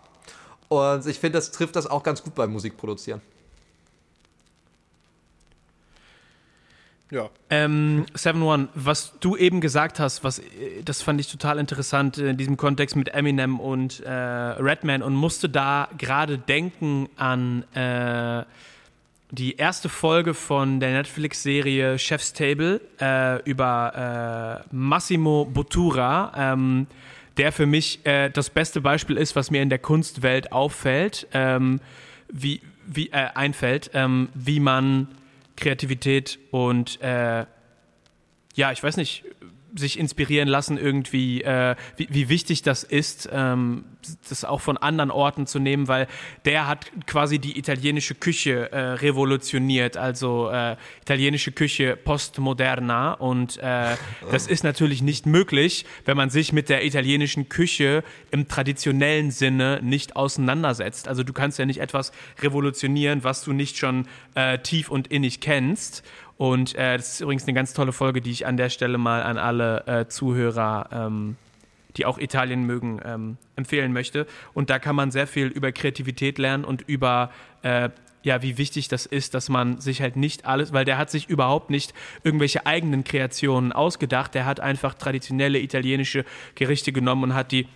Und ich finde, das trifft das auch ganz gut beim Musikproduzieren. Ja. Ähm, 7-One, was du eben gesagt hast, was, äh, das fand ich total interessant in diesem Kontext mit Eminem und äh, Redman und musste da gerade denken an äh, die erste Folge von der Netflix-Serie Chef's Table äh, über äh, Massimo Bottura, ähm, der für mich äh, das beste Beispiel ist, was mir in der Kunstwelt auffällt, ähm, wie, wie äh, einfällt, ähm, wie man Kreativität und äh, ja, ich weiß nicht, sich inspirieren lassen irgendwie, äh, wie, wie wichtig das ist, ähm, das auch von anderen Orten zu nehmen, weil der hat quasi die italienische Küche äh, revolutioniert, also äh, italienische Küche postmoderna und äh, das ist natürlich nicht möglich, wenn man sich mit der italienischen Küche im traditionellen Sinne nicht auseinandersetzt. Also du kannst ja nicht etwas revolutionieren, was du nicht schon äh, tief und innig kennst. Und äh, das ist übrigens eine ganz tolle Folge, die ich an der Stelle mal an alle äh, Zuhörer, ähm, die auch Italien mögen, ähm, empfehlen möchte. Und da kann man sehr viel über Kreativität lernen und über äh, ja, wie wichtig das ist, dass man sich halt nicht alles, weil der hat sich überhaupt nicht irgendwelche eigenen Kreationen ausgedacht. Der hat einfach traditionelle italienische Gerichte genommen und hat die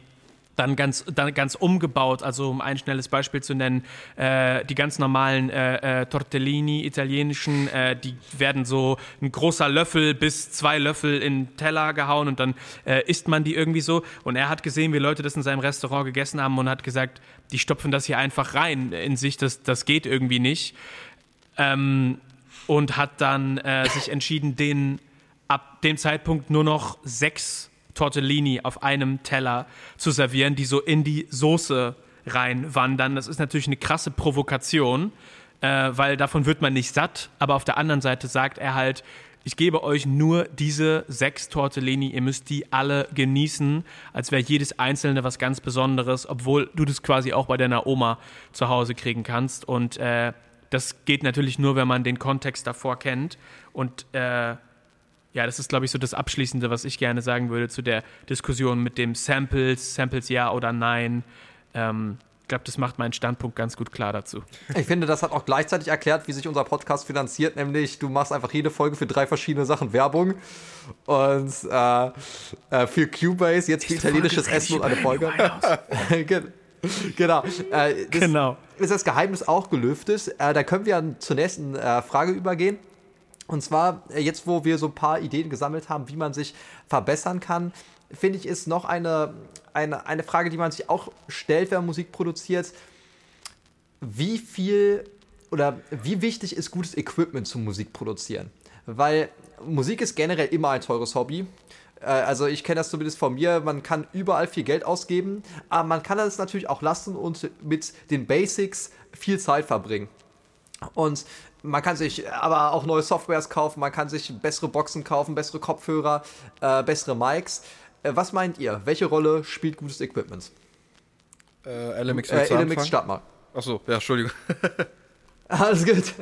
dann ganz, dann ganz umgebaut. Also um ein schnelles Beispiel zu nennen, äh, die ganz normalen äh, äh, Tortellini italienischen, äh, die werden so ein großer Löffel bis zwei Löffel in den Teller gehauen und dann äh, isst man die irgendwie so. Und er hat gesehen, wie Leute das in seinem Restaurant gegessen haben und hat gesagt, die stopfen das hier einfach rein in sich, das, das geht irgendwie nicht. Ähm, und hat dann äh, sich entschieden, den ab dem Zeitpunkt nur noch sechs Tortellini auf einem Teller zu servieren, die so in die Soße reinwandern. Das ist natürlich eine krasse Provokation, äh, weil davon wird man nicht satt. Aber auf der anderen Seite sagt er halt, ich gebe euch nur diese sechs Tortellini, ihr müsst die alle genießen, als wäre jedes einzelne was ganz Besonderes, obwohl du das quasi auch bei deiner Oma zu Hause kriegen kannst. Und äh, das geht natürlich nur, wenn man den Kontext davor kennt. Und äh, ja, das ist, glaube ich, so das Abschließende, was ich gerne sagen würde zu der Diskussion mit dem Samples, Samples ja oder nein. Ähm, ich glaube, das macht meinen Standpunkt ganz gut klar dazu. Ich finde, das hat auch gleichzeitig erklärt, wie sich unser Podcast finanziert, nämlich du machst einfach jede Folge für drei verschiedene Sachen Werbung und äh, äh, für Cubase, jetzt für italienisches Essen und eine Folge. genau. Äh, das Genau. Ist das Geheimnis auch gelüftet? Äh, da können wir zur nächsten äh, Frage übergehen. Und zwar, äh, jetzt wo wir so ein paar Ideen gesammelt haben, wie man sich verbessern kann, finde ich, ist noch eine, eine, eine Frage, die man sich auch stellt, wenn man Musik produziert. Wie viel oder wie wichtig ist gutes Equipment zum Musikproduzieren? Weil Musik ist generell immer ein teures Hobby. Äh, Also ich kenne das zumindest von mir, man kann überall viel Geld ausgeben, aber man kann das natürlich auch lassen und mit den Basics viel Zeit verbringen. Und man kann sich aber auch neue Softwares kaufen, man kann sich bessere Boxen kaufen, bessere Kopfhörer, äh, bessere Mics. Äh, was meint ihr? Welche Rolle spielt gutes Equipment? Äh, LMX Äh, anfangen? start mal. Achso, ja, Entschuldigung. Alles gut.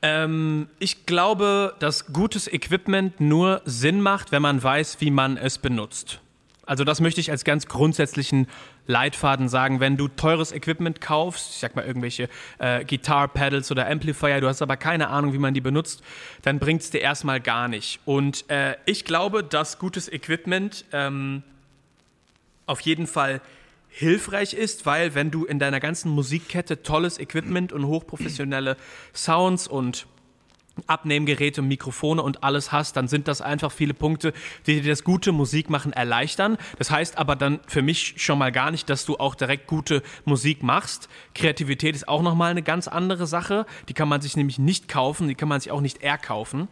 Ähm, ich glaube, dass gutes Equipment nur Sinn macht, wenn man weiß, wie man es benutzt. Also das möchte ich als ganz grundsätzlichen Leitfaden sagen. Wenn du teures Equipment kaufst, ich sag mal irgendwelche äh, Guitar-Pedals oder Amplifier, du hast aber keine Ahnung, wie man die benutzt, dann bringt es dir erstmal gar nicht. Und äh, ich glaube, dass gutes Equipment ähm, auf jeden Fall hilfreich ist, weil wenn du in deiner ganzen Musikkette tolles Equipment und hochprofessionelle Sounds und Abnehmgeräte, Mikrofone und alles hast, dann sind das einfach viele Punkte, die dir das gute Musikmachen erleichtern. Das heißt aber dann für mich schon mal gar nicht, dass du auch direkt gute Musik machst. Kreativität ist auch nochmal eine ganz andere Sache. Die kann man sich nämlich nicht kaufen, die kann man sich auch nicht erkaufen.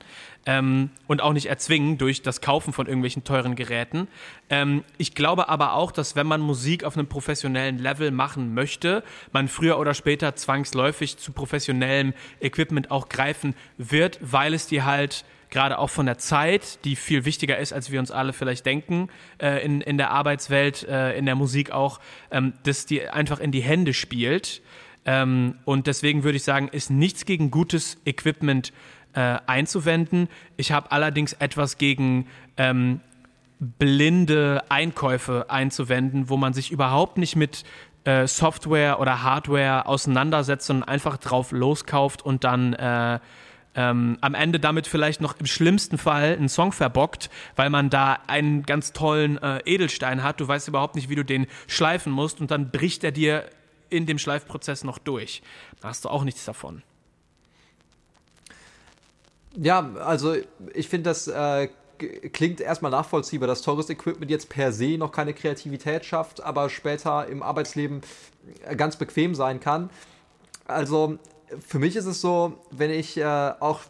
ähm, und auch nicht erzwingen durch das Kaufen von irgendwelchen teuren Geräten. Ähm, ich glaube aber auch, dass wenn man Musik auf einem professionellen Level machen möchte, man früher oder später zwangsläufig zu professionellem Equipment auch greifen wird, weil es dir halt gerade auch von der Zeit, die viel wichtiger ist, als wir uns alle vielleicht denken, äh, in, in der Arbeitswelt, äh, in der Musik auch, ähm, dass die einfach in die Hände spielt. Ähm, und deswegen würde ich sagen, ist nichts gegen gutes Equipment äh, einzuwenden. Ich habe allerdings etwas gegen ähm, blinde Einkäufe einzuwenden, wo man sich überhaupt nicht mit äh, Software oder Hardware auseinandersetzt, sondern einfach drauf loskauft und dann äh, ähm, am Ende damit vielleicht noch im schlimmsten Fall einen Song verbockt, weil man da einen ganz tollen äh, Edelstein hat. Du weißt überhaupt nicht, wie du den schleifen musst und dann bricht er dir in dem Schleifprozess noch durch. Da hast du auch nichts davon. Ja, also ich finde, das äh, klingt erstmal nachvollziehbar, dass teures Equipment jetzt per se noch keine Kreativität schafft, aber später im Arbeitsleben äh, ganz bequem sein kann. Also für mich ist es so, wenn ich äh, auch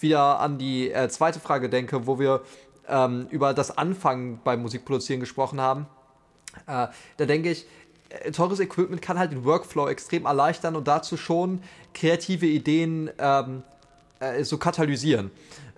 wieder an die äh, zweite Frage denke, wo wir ähm, über das Anfangen beim Musikproduzieren gesprochen haben, äh, da denke ich, äh, teures Equipment kann halt den Workflow extrem erleichtern und dazu schon kreative Ideen ähm, äh, so katalysieren.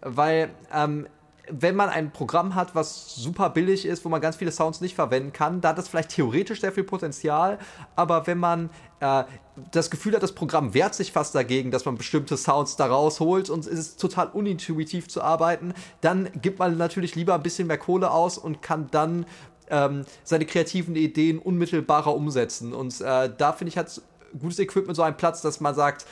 Weil ähm, wenn man ein Programm hat, was super billig ist, wo man ganz viele Sounds nicht verwenden kann, da hat das vielleicht theoretisch sehr viel Potenzial, aber wenn man äh, das Gefühl hat, das Programm wehrt sich fast dagegen, dass man bestimmte Sounds da rausholt und es ist total unintuitiv zu arbeiten, dann gibt man natürlich lieber ein bisschen mehr Kohle aus und kann dann ähm, seine kreativen Ideen unmittelbarer umsetzen. Und äh, da finde ich, hat gutes Equipment so einen Platz, dass man sagt,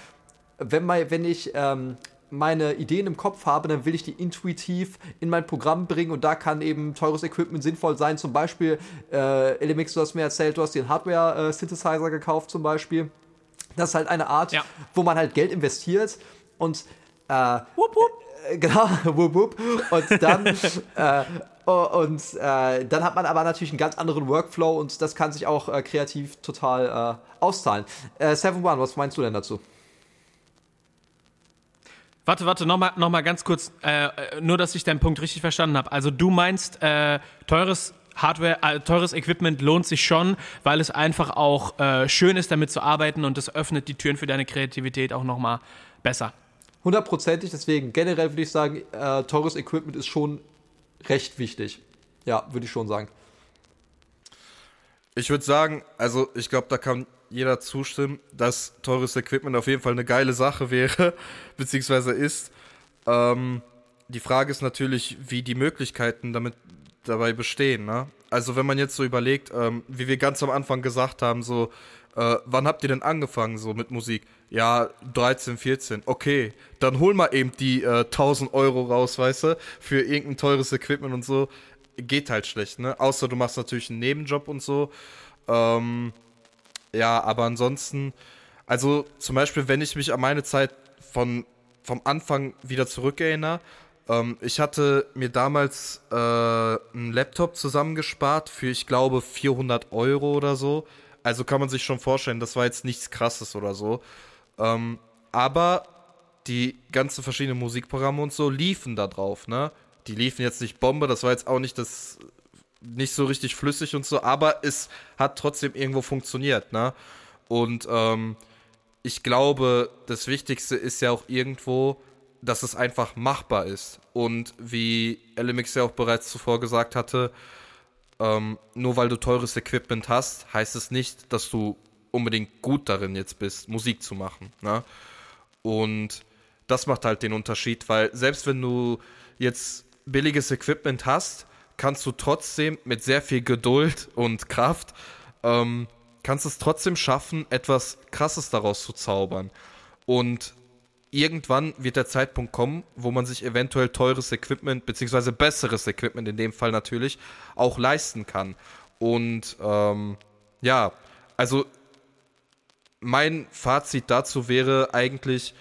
wenn, man, wenn ich ähm, meine Ideen im Kopf habe, dann will ich die intuitiv in mein Programm bringen und da kann eben teures Equipment sinnvoll sein. Zum Beispiel, äh, LMX, du hast mir erzählt, du hast den Hardware-Synthesizer gekauft zum Beispiel. Das ist halt eine Art, ja. wo man halt Geld investiert und äh, wupp, wupp. Äh, genau, wupp, wupp. und dann äh, und äh, dann hat man aber natürlich einen ganz anderen Workflow und das kann sich auch äh, kreativ total äh, auszahlen. Äh, Seven One, was meinst du denn dazu? Warte, warte, nochmal noch mal ganz kurz, äh, nur dass ich deinen Punkt richtig verstanden habe. Also du meinst, äh, teures Hardware, äh, teures Equipment lohnt sich schon, weil es einfach auch äh, schön ist, damit zu arbeiten und es öffnet die Türen für deine Kreativität auch nochmal besser. Hundertprozentig, deswegen generell würde ich sagen, äh, teures Equipment ist schon recht wichtig. Ja, würde ich schon sagen. Ich würde sagen, also ich glaube, da kann jeder zustimmen, dass teures Equipment auf jeden Fall eine geile Sache wäre, beziehungsweise ist. Ähm, die Frage ist natürlich, wie die Möglichkeiten damit dabei bestehen. Ne? Also wenn man jetzt so überlegt, ähm, wie wir ganz am Anfang gesagt haben, so, äh, wann habt ihr denn angefangen so mit Musik? Ja, 13, 14. Okay, dann hol mal eben die äh, 1000 Euro raus, weißt du, für irgendein teures Equipment und so. Geht halt schlecht, ne? Außer du machst natürlich einen Nebenjob und so. Ähm, ja, aber ansonsten, also zum Beispiel, wenn ich mich an meine Zeit von, vom Anfang wieder zurückerinnere, ähm, ich hatte mir damals äh, einen Laptop zusammengespart für, ich glaube, 400 Euro oder so. Also kann man sich schon vorstellen, das war jetzt nichts Krasses oder so. Ähm, aber die ganzen verschiedenen Musikprogramme und so liefen da drauf, ne? Die liefen jetzt nicht Bombe, das war jetzt auch nicht das nicht so richtig flüssig und so, aber es hat trotzdem irgendwo funktioniert, ne? Und ähm, ich glaube, das Wichtigste ist ja auch irgendwo, dass es einfach machbar ist. Und wie LMX ja auch bereits zuvor gesagt hatte, ähm, nur weil du teures Equipment hast, heißt es nicht, dass du unbedingt gut darin jetzt bist, Musik zu machen. Ne? Und das macht halt den Unterschied, weil selbst wenn du jetzt billiges Equipment hast, kannst du trotzdem mit sehr viel Geduld und Kraft, ähm, kannst es trotzdem schaffen, etwas Krasses daraus zu zaubern. Und irgendwann wird der Zeitpunkt kommen, wo man sich eventuell teures Equipment, beziehungsweise besseres Equipment in dem Fall natürlich, auch leisten kann. Und ähm, ja, also mein Fazit dazu wäre eigentlich,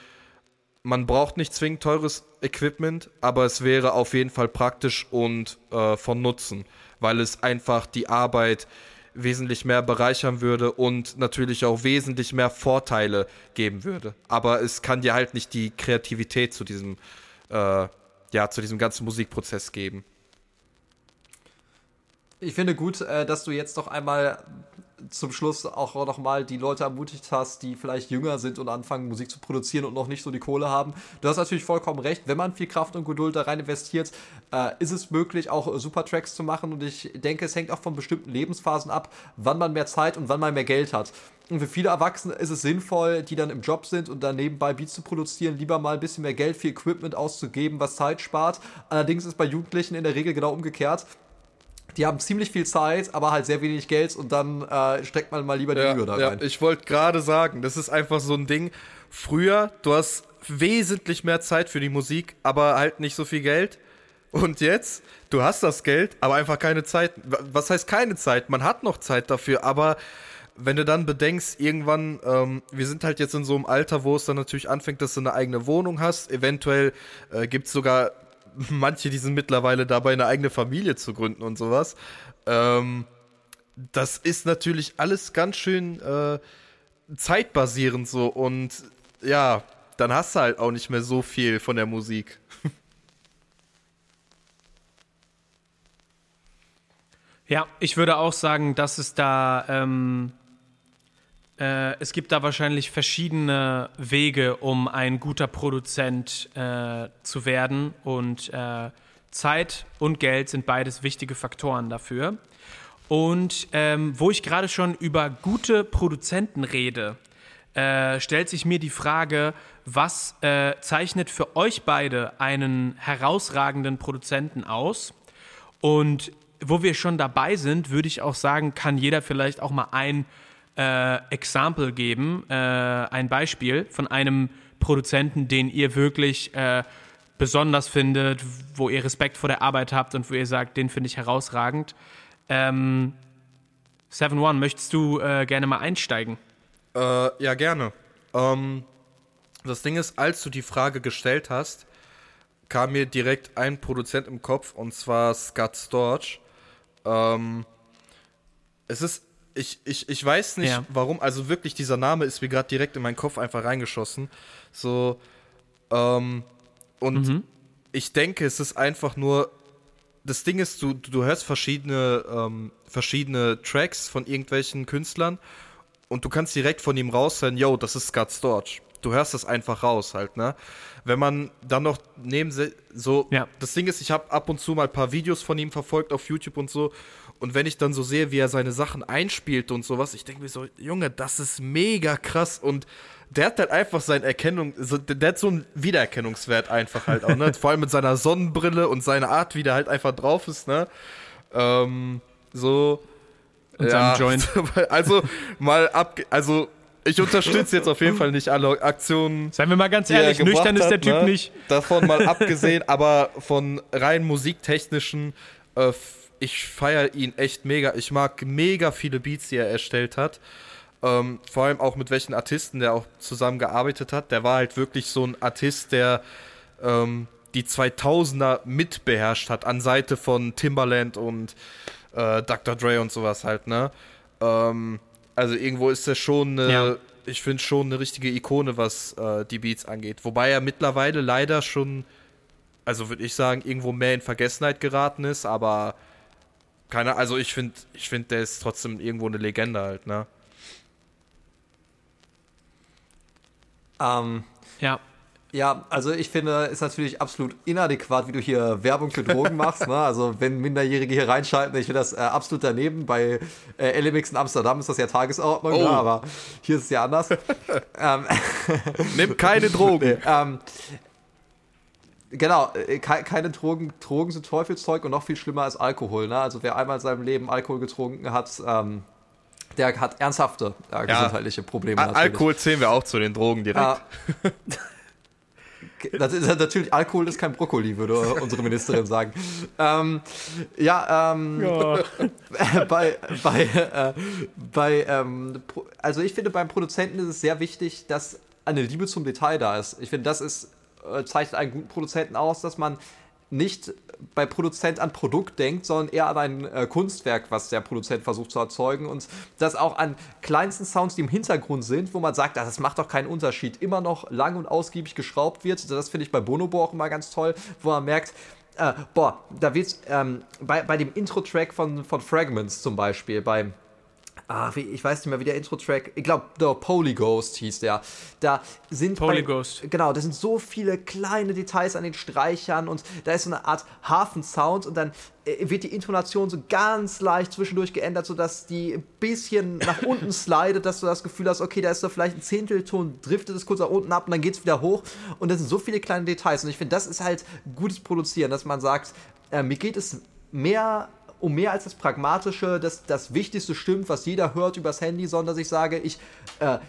man braucht nicht zwingend teures Equipment, aber es wäre auf jeden Fall praktisch und äh, von Nutzen, weil es einfach die Arbeit wesentlich mehr bereichern würde und natürlich auch wesentlich mehr Vorteile geben würde. Aber es kann dir halt nicht die Kreativität zu diesem, äh, ja, zu diesem ganzen Musikprozess geben. Ich finde gut, äh, dass du jetzt noch einmal zum Schluss auch noch mal die Leute ermutigt hast, die vielleicht jünger sind und anfangen Musik zu produzieren und noch nicht so die Kohle haben. Du hast natürlich vollkommen recht, wenn man viel Kraft und Geduld da rein investiert, äh, ist es möglich, auch super Tracks zu machen und ich denke, es hängt auch von bestimmten Lebensphasen ab, wann man mehr Zeit und wann man mehr Geld hat. Und für viele Erwachsene ist es sinnvoll, die dann im Job sind und dann nebenbei Beats zu produzieren, lieber mal ein bisschen mehr Geld für Equipment auszugeben, was Zeit spart. Allerdings ist bei Jugendlichen in der Regel genau umgekehrt die haben ziemlich viel Zeit, aber halt sehr wenig Geld und dann äh, steckt man mal lieber die ja, Mühe da rein. Ja, ich wollte gerade sagen, das ist einfach so ein Ding. Früher, du hast wesentlich mehr Zeit für die Musik, aber halt nicht so viel Geld. Und jetzt, du hast das Geld, aber einfach keine Zeit. Was heißt keine Zeit? Man hat noch Zeit dafür, aber wenn du dann bedenkst, irgendwann, ähm, wir sind halt jetzt in so einem Alter, wo es dann natürlich anfängt, dass du eine eigene Wohnung hast. Eventuell äh, gibt es sogar manche, die sind mittlerweile dabei, eine eigene Familie zu gründen und sowas. Ähm, das ist natürlich alles ganz schön äh, zeitbasierend so und ja, dann hast du halt auch nicht mehr so viel von der Musik. Ja, ich würde auch sagen, dass es da ähm, äh, es gibt da wahrscheinlich verschiedene Wege, um ein guter Produzent äh, zu werden. Und äh, Zeit und Geld sind beides wichtige Faktoren dafür. Und ähm, wo ich gerade schon über gute Produzenten rede, äh, stellt sich mir die Frage, was äh, zeichnet für euch beide einen herausragenden Produzenten aus? Und wo wir schon dabei sind, würde ich auch sagen, kann jeder vielleicht auch mal ein äh, Example geben, äh, ein Beispiel von einem Produzenten, den ihr wirklich äh, besonders findet, wo ihr Respekt vor der Arbeit habt und wo ihr sagt, den finde ich herausragend. Ähm, Seven One, möchtest du äh, gerne mal einsteigen? Äh, ja, gerne. Ähm, das Ding ist, als du die Frage gestellt hast, kam mir direkt ein Produzent im Kopf und zwar Scott Storch. Ähm, es ist ich, ich, ich weiß nicht, ja. warum. Also wirklich, dieser Name ist mir gerade direkt in meinen Kopf einfach reingeschossen. So, ähm, und mhm. ich denke, es ist einfach nur. Das Ding ist, du, du hörst verschiedene, ähm, verschiedene Tracks von irgendwelchen Künstlern und du kannst direkt von ihm raushören, yo, das ist Scott Storch. Du hörst das einfach raus halt, ne? Wenn man dann noch neben so, ja. das Ding ist, ich habe ab und zu mal ein paar Videos von ihm verfolgt auf YouTube und so und wenn ich dann so sehe, wie er seine Sachen einspielt und sowas, ich denke mir so, Junge, das ist mega krass. Und der hat halt einfach seine Erkennung, so, der hat so einen Wiedererkennungswert einfach halt auch, ne? Vor allem mit seiner Sonnenbrille und seiner Art, wie der halt einfach drauf ist, ne? Ähm, so. Und ja, Joint. Also, mal ab, also, ich unterstütze jetzt auf jeden Fall nicht alle Aktionen. Seien wir mal ganz ehrlich, nüchtern ist der Typ ne? nicht. Davon mal abgesehen, aber von rein musiktechnischen äh, ich feiere ihn echt mega. Ich mag mega viele Beats, die er erstellt hat. Ähm, vor allem auch mit welchen Artisten der auch zusammengearbeitet hat. Der war halt wirklich so ein Artist, der ähm, die 2000er mitbeherrscht hat, an Seite von Timbaland und äh, Dr. Dre und sowas halt, ne? Ähm, also irgendwo ist er schon eine, ja. ich finde schon eine richtige Ikone, was äh, die Beats angeht. Wobei er mittlerweile leider schon, also würde ich sagen, irgendwo mehr in Vergessenheit geraten ist, aber keine, also ich finde, ich finde, der ist trotzdem irgendwo eine Legende halt, ne? Ähm, ja. Ja, also ich finde, ist natürlich absolut inadäquat, wie du hier Werbung für Drogen machst. Ne? Also wenn Minderjährige hier reinschalten, ich finde das äh, absolut daneben. Bei äh, LMX in Amsterdam ist das ja Tagesordnung, ne? oh. ne? aber hier ist es ja anders. ähm, Nimm keine Drogen. Nee, ähm, Genau, äh, keine Drogen. Drogen sind Teufelszeug und noch viel schlimmer als Alkohol. Ne? Also wer einmal in seinem Leben Alkohol getrunken hat, ähm, der hat ernsthafte äh, ja, gesundheitliche Probleme. Natürlich. Alkohol zählen wir auch zu den Drogen direkt. Äh, das ist natürlich, Alkohol ist kein Brokkoli, würde unsere Ministerin sagen. Ähm, ja, ähm, ja. bei, bei, äh, bei ähm, also ich finde, beim Produzenten ist es sehr wichtig, dass eine Liebe zum Detail da ist. Ich finde, das ist äh, zeichnet einen guten Produzenten aus, dass man nicht bei Produzent an Produkt denkt, sondern eher an ein äh, Kunstwerk, was der Produzent versucht zu erzeugen und das auch an kleinsten Sounds, die im Hintergrund sind, wo man sagt, ah, das macht doch keinen Unterschied, immer noch lang und ausgiebig geschraubt wird. Das finde ich bei Bonobo auch immer ganz toll, wo man merkt, äh, boah, da wird ähm, bei, bei dem Intro-Track von, von Fragments zum Beispiel, beim Ah, wie, ich weiß nicht mehr, wie der Intro-Track, ich glaube, der Polyghost hieß der. Da sind Polyghost. genau, da sind so viele kleine Details an den Streichern und da ist so eine Art Hafensound und dann äh, wird die Intonation so ganz leicht zwischendurch geändert, sodass die ein bisschen nach unten slidet, dass du das Gefühl hast, okay, da ist da vielleicht ein Zehntelton, driftet es kurz nach unten ab und dann geht es wieder hoch. Und das sind so viele kleine Details. Und ich finde, das ist halt gutes Produzieren, dass man sagt, äh, mir geht es mehr um mehr als das Pragmatische, dass das Wichtigste stimmt, was jeder hört übers Handy, sondern dass ich sage, ich äh,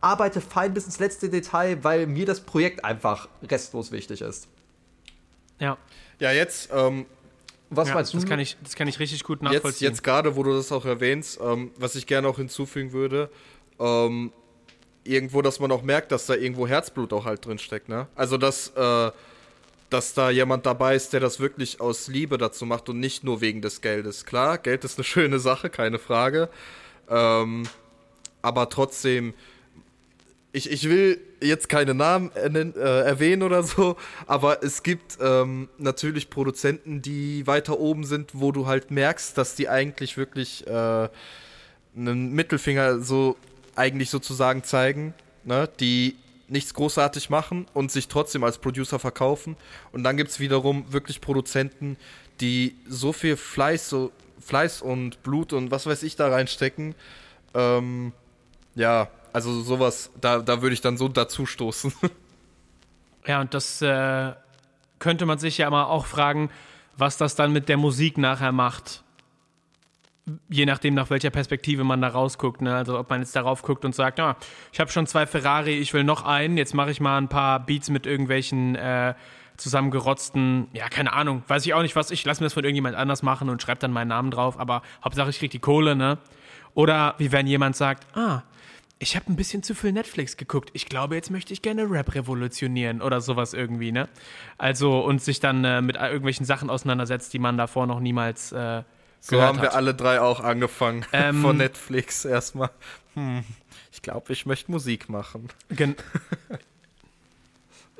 arbeite fein bis ins letzte Detail, weil mir das Projekt einfach restlos wichtig ist. Ja. Ja, jetzt. Ähm, was ja, meinst du? Das kann, ich, das kann ich richtig gut nachvollziehen. Jetzt, jetzt gerade, wo du das auch erwähnst, ähm, was ich gerne auch hinzufügen würde, ähm, irgendwo, dass man auch merkt, dass da irgendwo Herzblut auch halt drin steckt, ne? Also, dass. Äh, dass da jemand dabei ist, der das wirklich aus Liebe dazu macht und nicht nur wegen des Geldes. Klar, Geld ist eine schöne Sache, keine Frage. Ähm, aber trotzdem, ich, ich will jetzt keine Namen äh, erwähnen oder so, aber es gibt ähm, natürlich Produzenten, die weiter oben sind, wo du halt merkst, dass die eigentlich wirklich äh, einen Mittelfinger so eigentlich sozusagen zeigen, ne? die nichts großartig machen und sich trotzdem als Producer verkaufen. Und dann gibt es wiederum wirklich Produzenten, die so viel Fleiß, so Fleiß und Blut und was weiß ich da reinstecken. Ähm, ja, also sowas, da, da würde ich dann so dazu stoßen. Ja, und das äh, könnte man sich ja mal auch fragen, was das dann mit der Musik nachher macht je nachdem, nach welcher Perspektive man da rausguckt. Ne? Also ob man jetzt darauf guckt und sagt, ah, ich habe schon zwei Ferrari, ich will noch einen, jetzt mache ich mal ein paar Beats mit irgendwelchen äh, zusammengerotzten, ja, keine Ahnung, weiß ich auch nicht was, ich lasse mir das von irgendjemand anders machen und schreibe dann meinen Namen drauf, aber Hauptsache ich kriege die Kohle, ne? Oder wie wenn jemand sagt, ah, ich habe ein bisschen zu viel Netflix geguckt. Ich glaube, jetzt möchte ich gerne Rap revolutionieren oder sowas irgendwie, ne? Also und sich dann äh, mit irgendwelchen Sachen auseinandersetzt, die man davor noch niemals äh, so haben wir hat. alle drei auch angefangen. Ähm, Von Netflix erstmal. Hm, ich glaube, ich möchte Musik machen. Gen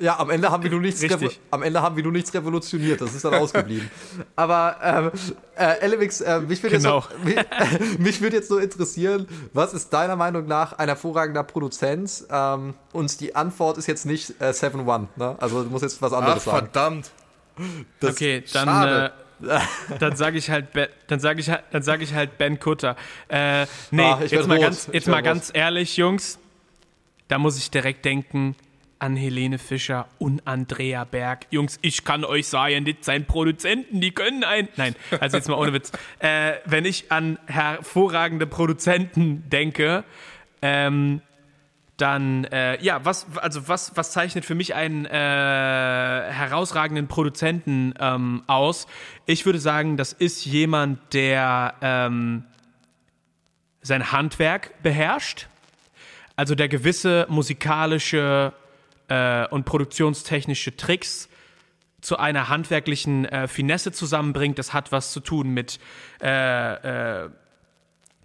ja, am Ende haben wir nur nichts, am Ende haben wir nur nichts revolutioniert. Das ist dann ausgeblieben. Aber ähm, äh, Elemix, äh, mich würde genau. jetzt, mich, äh, mich würd jetzt nur interessieren, was ist deiner Meinung nach ein hervorragender Produzent? Ähm, und die Antwort ist jetzt nicht äh, 7-1. Ne? Also du musst jetzt was anderes Ach, verdammt. sagen. Verdammt. Okay, dann äh, dann sage ich halt, dann sage ich dann sage ich halt Ben Kutter. Äh, nee, ah, jetzt mal ganz, jetzt mal ganz ehrlich, Jungs, da muss ich direkt denken an Helene Fischer und Andrea Berg. Jungs, ich kann euch sagen, das sind Produzenten, die können ein. Nein, also jetzt mal ohne Witz. Äh, wenn ich an hervorragende Produzenten denke, ähm, dann, äh, ja, was, also was, was zeichnet für mich einen äh, herausragenden Produzenten ähm, aus? Ich würde sagen, das ist jemand, der ähm, sein Handwerk beherrscht, also der gewisse musikalische äh, und produktionstechnische Tricks zu einer handwerklichen äh, Finesse zusammenbringt. Das hat was zu tun mit äh, äh,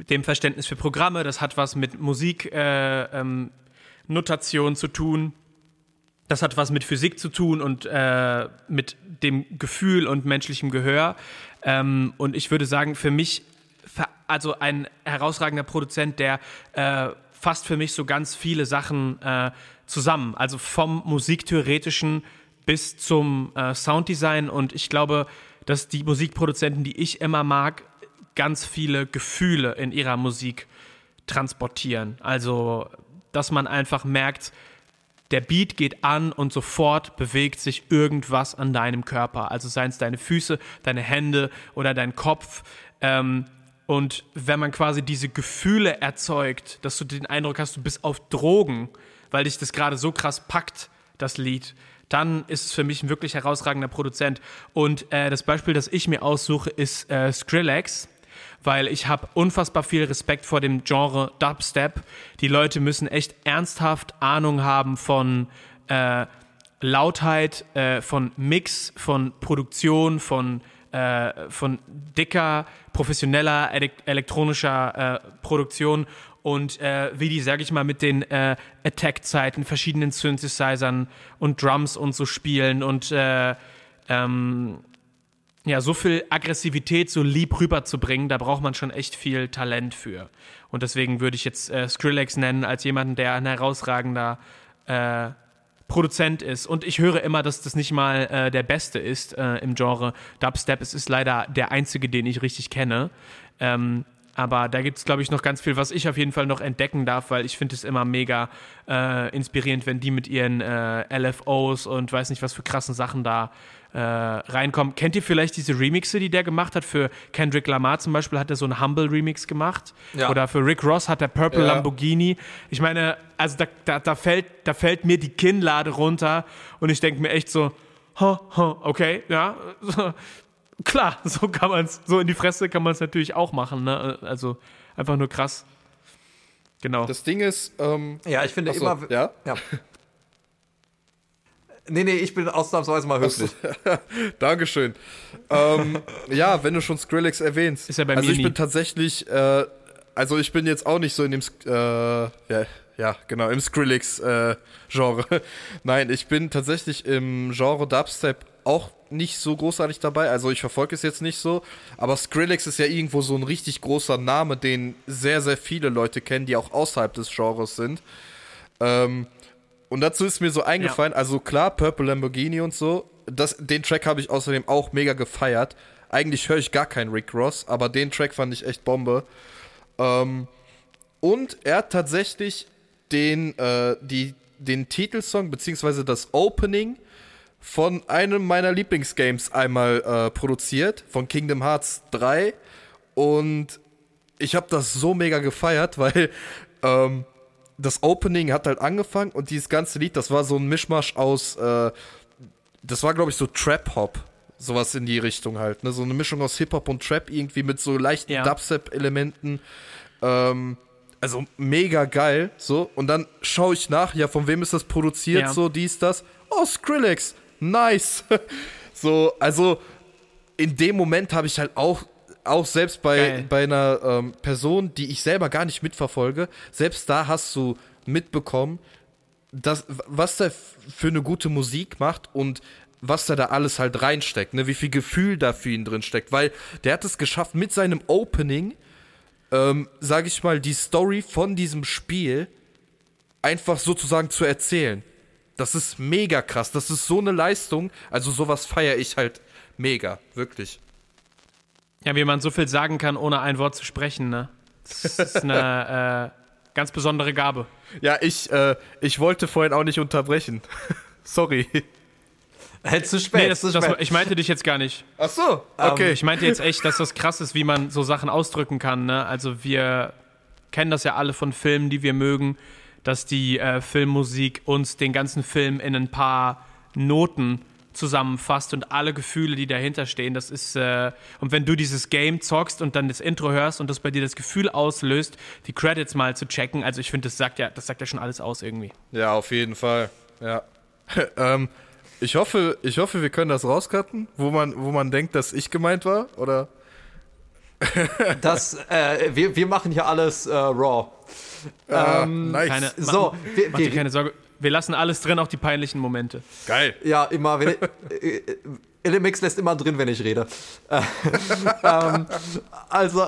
dem Verständnis für Programme, das hat was mit Musik äh, ähm, Notation zu tun. Das hat was mit Physik zu tun und äh, mit dem Gefühl und menschlichem Gehör. Ähm, und ich würde sagen, für mich, also ein herausragender Produzent, der äh, fasst für mich so ganz viele Sachen äh, zusammen. Also vom Musiktheoretischen bis zum äh, Sounddesign. Und ich glaube, dass die Musikproduzenten, die ich immer mag, ganz viele Gefühle in ihrer Musik transportieren. Also dass man einfach merkt, der Beat geht an und sofort bewegt sich irgendwas an deinem Körper. Also seien es deine Füße, deine Hände oder dein Kopf. Ähm, und wenn man quasi diese Gefühle erzeugt, dass du den Eindruck hast, du bist auf Drogen, weil dich das gerade so krass packt, das Lied, dann ist es für mich ein wirklich herausragender Produzent. Und äh, das Beispiel, das ich mir aussuche, ist äh, Skrillex weil ich habe unfassbar viel Respekt vor dem Genre Dubstep. Die Leute müssen echt ernsthaft Ahnung haben von äh, Lautheit, äh, von Mix, von Produktion, von, äh, von dicker, professioneller elektronischer äh, Produktion und äh, wie die, sag ich mal, mit den äh, Attack-Zeiten, verschiedenen Synthesizern und Drums und so spielen und äh, ähm, ja, so viel Aggressivität so lieb rüberzubringen, da braucht man schon echt viel Talent für. Und deswegen würde ich jetzt äh, Skrillex nennen als jemanden, der ein herausragender äh, Produzent ist. Und ich höre immer, dass das nicht mal äh, der Beste ist äh, im Genre Dubstep. Es ist leider der einzige, den ich richtig kenne. Ähm, aber da gibt es, glaube ich, noch ganz viel, was ich auf jeden Fall noch entdecken darf, weil ich finde es immer mega äh, inspirierend, wenn die mit ihren äh, LFOs und weiß nicht was für krassen Sachen da äh, reinkommen. Kennt ihr vielleicht diese Remixe, die der gemacht hat? Für Kendrick Lamar zum Beispiel hat er so einen Humble Remix gemacht. Ja. Oder für Rick Ross hat er Purple ja. Lamborghini. Ich meine, also da, da, da, fällt, da fällt mir die Kinnlade runter und ich denke mir echt so, okay, ja, klar, so kann man es, so in die Fresse kann man es natürlich auch machen. Ne? Also einfach nur krass. Genau. Das Ding ist, ähm, ja, ich finde achso, immer, ja. ja. Nee, nee, ich bin ausnahmsweise mal höflich. Dankeschön. ähm, ja, wenn du schon Skrillex erwähnst. Ist ja bei also mir ich nie. bin tatsächlich, äh, also ich bin jetzt auch nicht so in dem, äh, ja, ja, genau, im Skrillex-Genre. Äh, Nein, ich bin tatsächlich im Genre Dubstep auch nicht so großartig dabei. Also ich verfolge es jetzt nicht so. Aber Skrillex ist ja irgendwo so ein richtig großer Name, den sehr, sehr viele Leute kennen, die auch außerhalb des Genres sind. Ähm, und dazu ist mir so eingefallen, ja. also klar, Purple Lamborghini und so, das, den Track habe ich außerdem auch mega gefeiert. Eigentlich höre ich gar keinen Rick Ross, aber den Track fand ich echt Bombe. Ähm, und er hat tatsächlich den, äh, die, den Titelsong beziehungsweise das Opening von einem meiner Lieblingsgames einmal äh, produziert, von Kingdom Hearts 3. Und ich habe das so mega gefeiert, weil ähm, das Opening hat halt angefangen und dieses ganze Lied, das war so ein Mischmasch aus, äh, das war glaube ich so Trap-Hop, sowas in die Richtung halt, ne? So eine Mischung aus Hip-Hop und Trap irgendwie mit so leichten ja. Dubstep-Elementen. Ähm, also mega geil, so. Und dann schaue ich nach, ja, von wem ist das produziert, ja. so, dies, das. Oh, Skrillex, nice. so, also in dem Moment habe ich halt auch auch selbst bei, bei einer ähm, Person, die ich selber gar nicht mitverfolge, selbst da hast du mitbekommen, dass, was der für eine gute Musik macht und was der da alles halt reinsteckt, ne? wie viel Gefühl da für ihn drin steckt, weil der hat es geschafft, mit seinem Opening, ähm, sage ich mal, die Story von diesem Spiel einfach sozusagen zu erzählen. Das ist mega krass, das ist so eine Leistung, also sowas feiere ich halt mega, wirklich. Ja, wie man so viel sagen kann, ohne ein Wort zu sprechen, ne? Das ist eine äh, ganz besondere Gabe. Ja, ich, äh, ich wollte vorhin auch nicht unterbrechen. Sorry. Hey, zu spät. Nee, das, zu spät. Das, ich meinte dich jetzt gar nicht. Ach so, okay. Um, ich meinte jetzt echt, dass das krass ist, wie man so Sachen ausdrücken kann. Ne? Also wir kennen das ja alle von Filmen, die wir mögen, dass die äh, Filmmusik uns den ganzen Film in ein paar Noten zusammenfasst und alle Gefühle, die dahinter stehen. Das ist, äh, und wenn du dieses Game zockst und dann das Intro hörst und das bei dir das Gefühl auslöst, die Credits mal zu checken, also ich finde, das sagt ja, das sagt ja schon alles aus irgendwie. Ja, auf jeden Fall. Ja. ähm, ich hoffe, ich hoffe, wir können das rauscutten, wo man, wo man denkt, dass ich gemeint war, oder? das, äh, wir, wir machen hier alles äh, raw. Ah, ähm, nice. Keine, so, wir, mach dir keine Sorge. Wir lassen alles drin, auch die peinlichen Momente. Geil. Ja, immer. Wenn ich, Elemix lässt immer drin, wenn ich rede. ähm, also,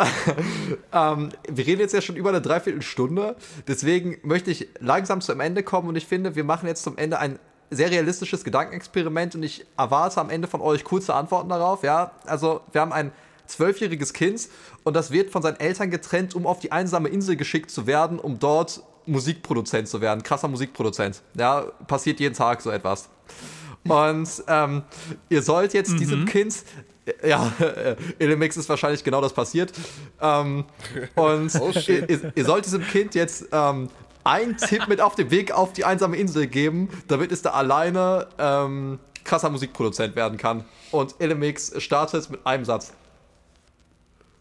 ähm, wir reden jetzt ja schon über eine Dreiviertelstunde. Deswegen möchte ich langsam zum Ende kommen und ich finde, wir machen jetzt zum Ende ein sehr realistisches Gedankenexperiment und ich erwarte am Ende von euch kurze Antworten darauf. Ja, also wir haben ein zwölfjähriges Kind und das wird von seinen Eltern getrennt, um auf die einsame Insel geschickt zu werden, um dort Musikproduzent zu werden, krasser Musikproduzent. Ja, passiert jeden Tag so etwas. Und ähm, ihr sollt jetzt mhm. diesem Kind, ja, Elemix ist wahrscheinlich genau das passiert. Ähm, und oh, ihr, ihr, sollt diesem Kind jetzt ähm, einen Tipp mit auf den Weg auf die einsame Insel geben, damit es da alleine ähm, krasser Musikproduzent werden kann. Und Elemix startet mit einem Satz.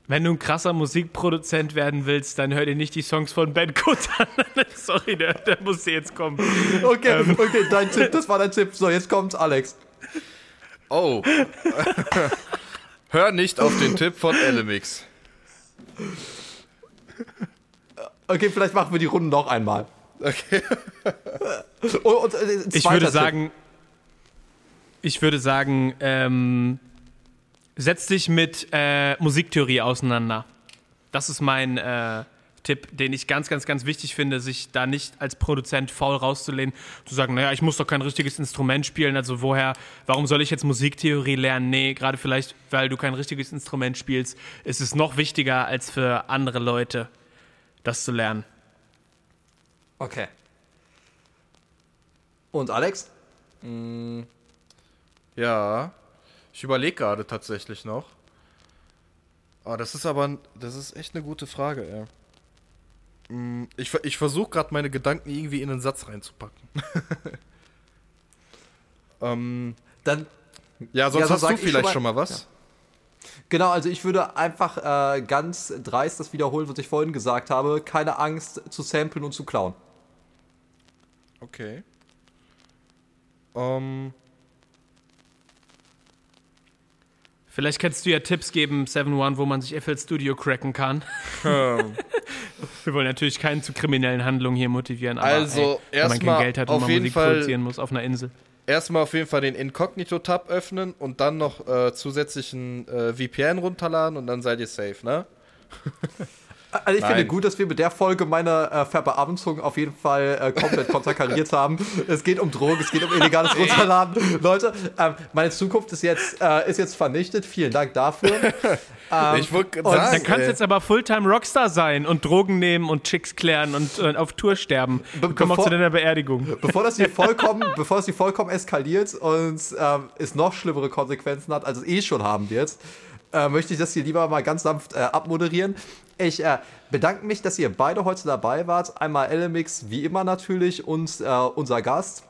Wenn du ein krasser Musikproduzent werden willst, dann hör dir nicht die Songs von Ben Kut an. Sorry, der, der musste jetzt kommen. Okay, ähm. okay, dein Tipp, das war dein Tipp. So, jetzt kommt Alex. Oh. hör nicht auf den Tipp von Elemix. Okay, vielleicht machen wir die Runde noch einmal. Okay. und, und, äh, ich würde Tipp. sagen, ich würde sagen, ähm, setz dich mit äh, Musiktheorie auseinander. Das ist mein äh, Tipp, den ich ganz, ganz, ganz wichtig finde, sich da nicht als Produzent faul rauszulehnen, zu sagen, naja, ich muss doch kein richtiges Instrument spielen, also woher, warum soll ich jetzt Musiktheorie lernen? Nee, gerade vielleicht, weil du kein richtiges Instrument spielst, ist es noch wichtiger als für andere Leute, das zu lernen. Okay. Und Alex? Mm, ja, ich überlege gerade tatsächlich noch. Oh, das ist aber, das ist echt eine gute Frage, ey. Mm, ich, ich versuche gerade meine Gedanken irgendwie in einen Satz reinzupacken. ähm, Dann. Ja, sonst ja, so hast du vielleicht schon mal, schon mal was. Ja. Genau, also ich würde einfach äh, ganz dreist das wiederholen, was ich vorhin gesagt habe. Keine Angst zu samplen und zu klauen. Okay. Ähm, Vielleicht kannst du ja Tipps geben, 7-1, wo man sich FL Studio cracken kann. Hm. Wir wollen natürlich keinen zu kriminellen Handlungen hier motivieren, aber also, ey, wenn man kein Geld hat und man Musik Fall, produzieren muss auf einer Insel. Erstmal auf jeden Fall den Incognito-Tab öffnen und dann noch äh, zusätzlichen äh, VPN runterladen und dann seid ihr safe, ne? Also ich Nein. finde gut, dass wir mit der Folge meine äh, Verbeamtung auf jeden Fall äh, komplett konterkariert haben. Es geht um Drogen, es geht um illegales Runterladen. Leute, ähm, meine Zukunft ist jetzt, äh, ist jetzt vernichtet. Vielen Dank dafür. ähm, ich wollte sagen, dann kannst du jetzt aber Fulltime Rockstar sein und Drogen nehmen und Chicks klären und äh, auf Tour sterben. Be Komm auch zu deiner Beerdigung. Bevor das hier vollkommen, bevor das hier vollkommen eskaliert und ähm, es noch schlimmere Konsequenzen hat, als es eh schon haben wird, äh, möchte ich das hier lieber mal ganz sanft äh, abmoderieren. Ich äh, bedanke mich, dass ihr beide heute dabei wart. Einmal LMX, wie immer natürlich, und äh, unser Gast.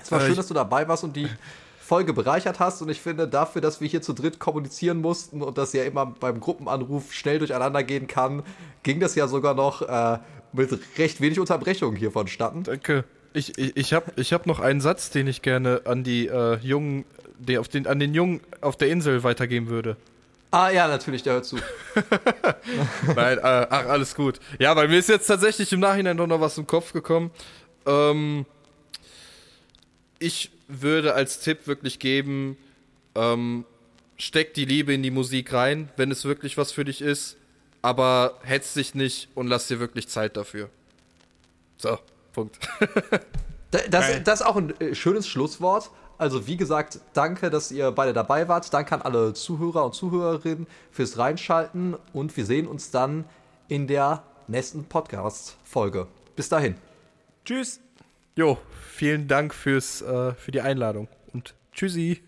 Es war äh, schön, dass du dabei warst und die Folge bereichert hast. Und ich finde, dafür, dass wir hier zu dritt kommunizieren mussten und das ja immer beim Gruppenanruf schnell durcheinander gehen kann, ging das ja sogar noch äh, mit recht wenig Unterbrechung hier vonstatten. Danke. Ich, ich, ich habe ich hab noch einen Satz, den ich gerne an die äh, Jungen, die auf den, an den Jungen auf der Insel weitergeben würde. Ah ja, natürlich, der hört zu. Nein, äh, ach, alles gut. Ja, weil mir ist jetzt tatsächlich im Nachhinein doch noch was im Kopf gekommen. Ähm, ich würde als Tipp wirklich geben, ähm, steck die Liebe in die Musik rein, wenn es wirklich was für dich ist, aber hetz dich nicht und lass dir wirklich Zeit dafür. So, Punkt. das, das ist auch ein äh, schönes Schlusswort. Also wie gesagt, danke, dass ihr beide dabei wart. Danke an alle Zuhörer und Zuhörerinnen fürs Reinschalten und wir sehen uns dann in der nächsten Podcast-Folge. Bis dahin. Tschüss. Jo, vielen Dank fürs, äh, für die Einladung und tschüssi.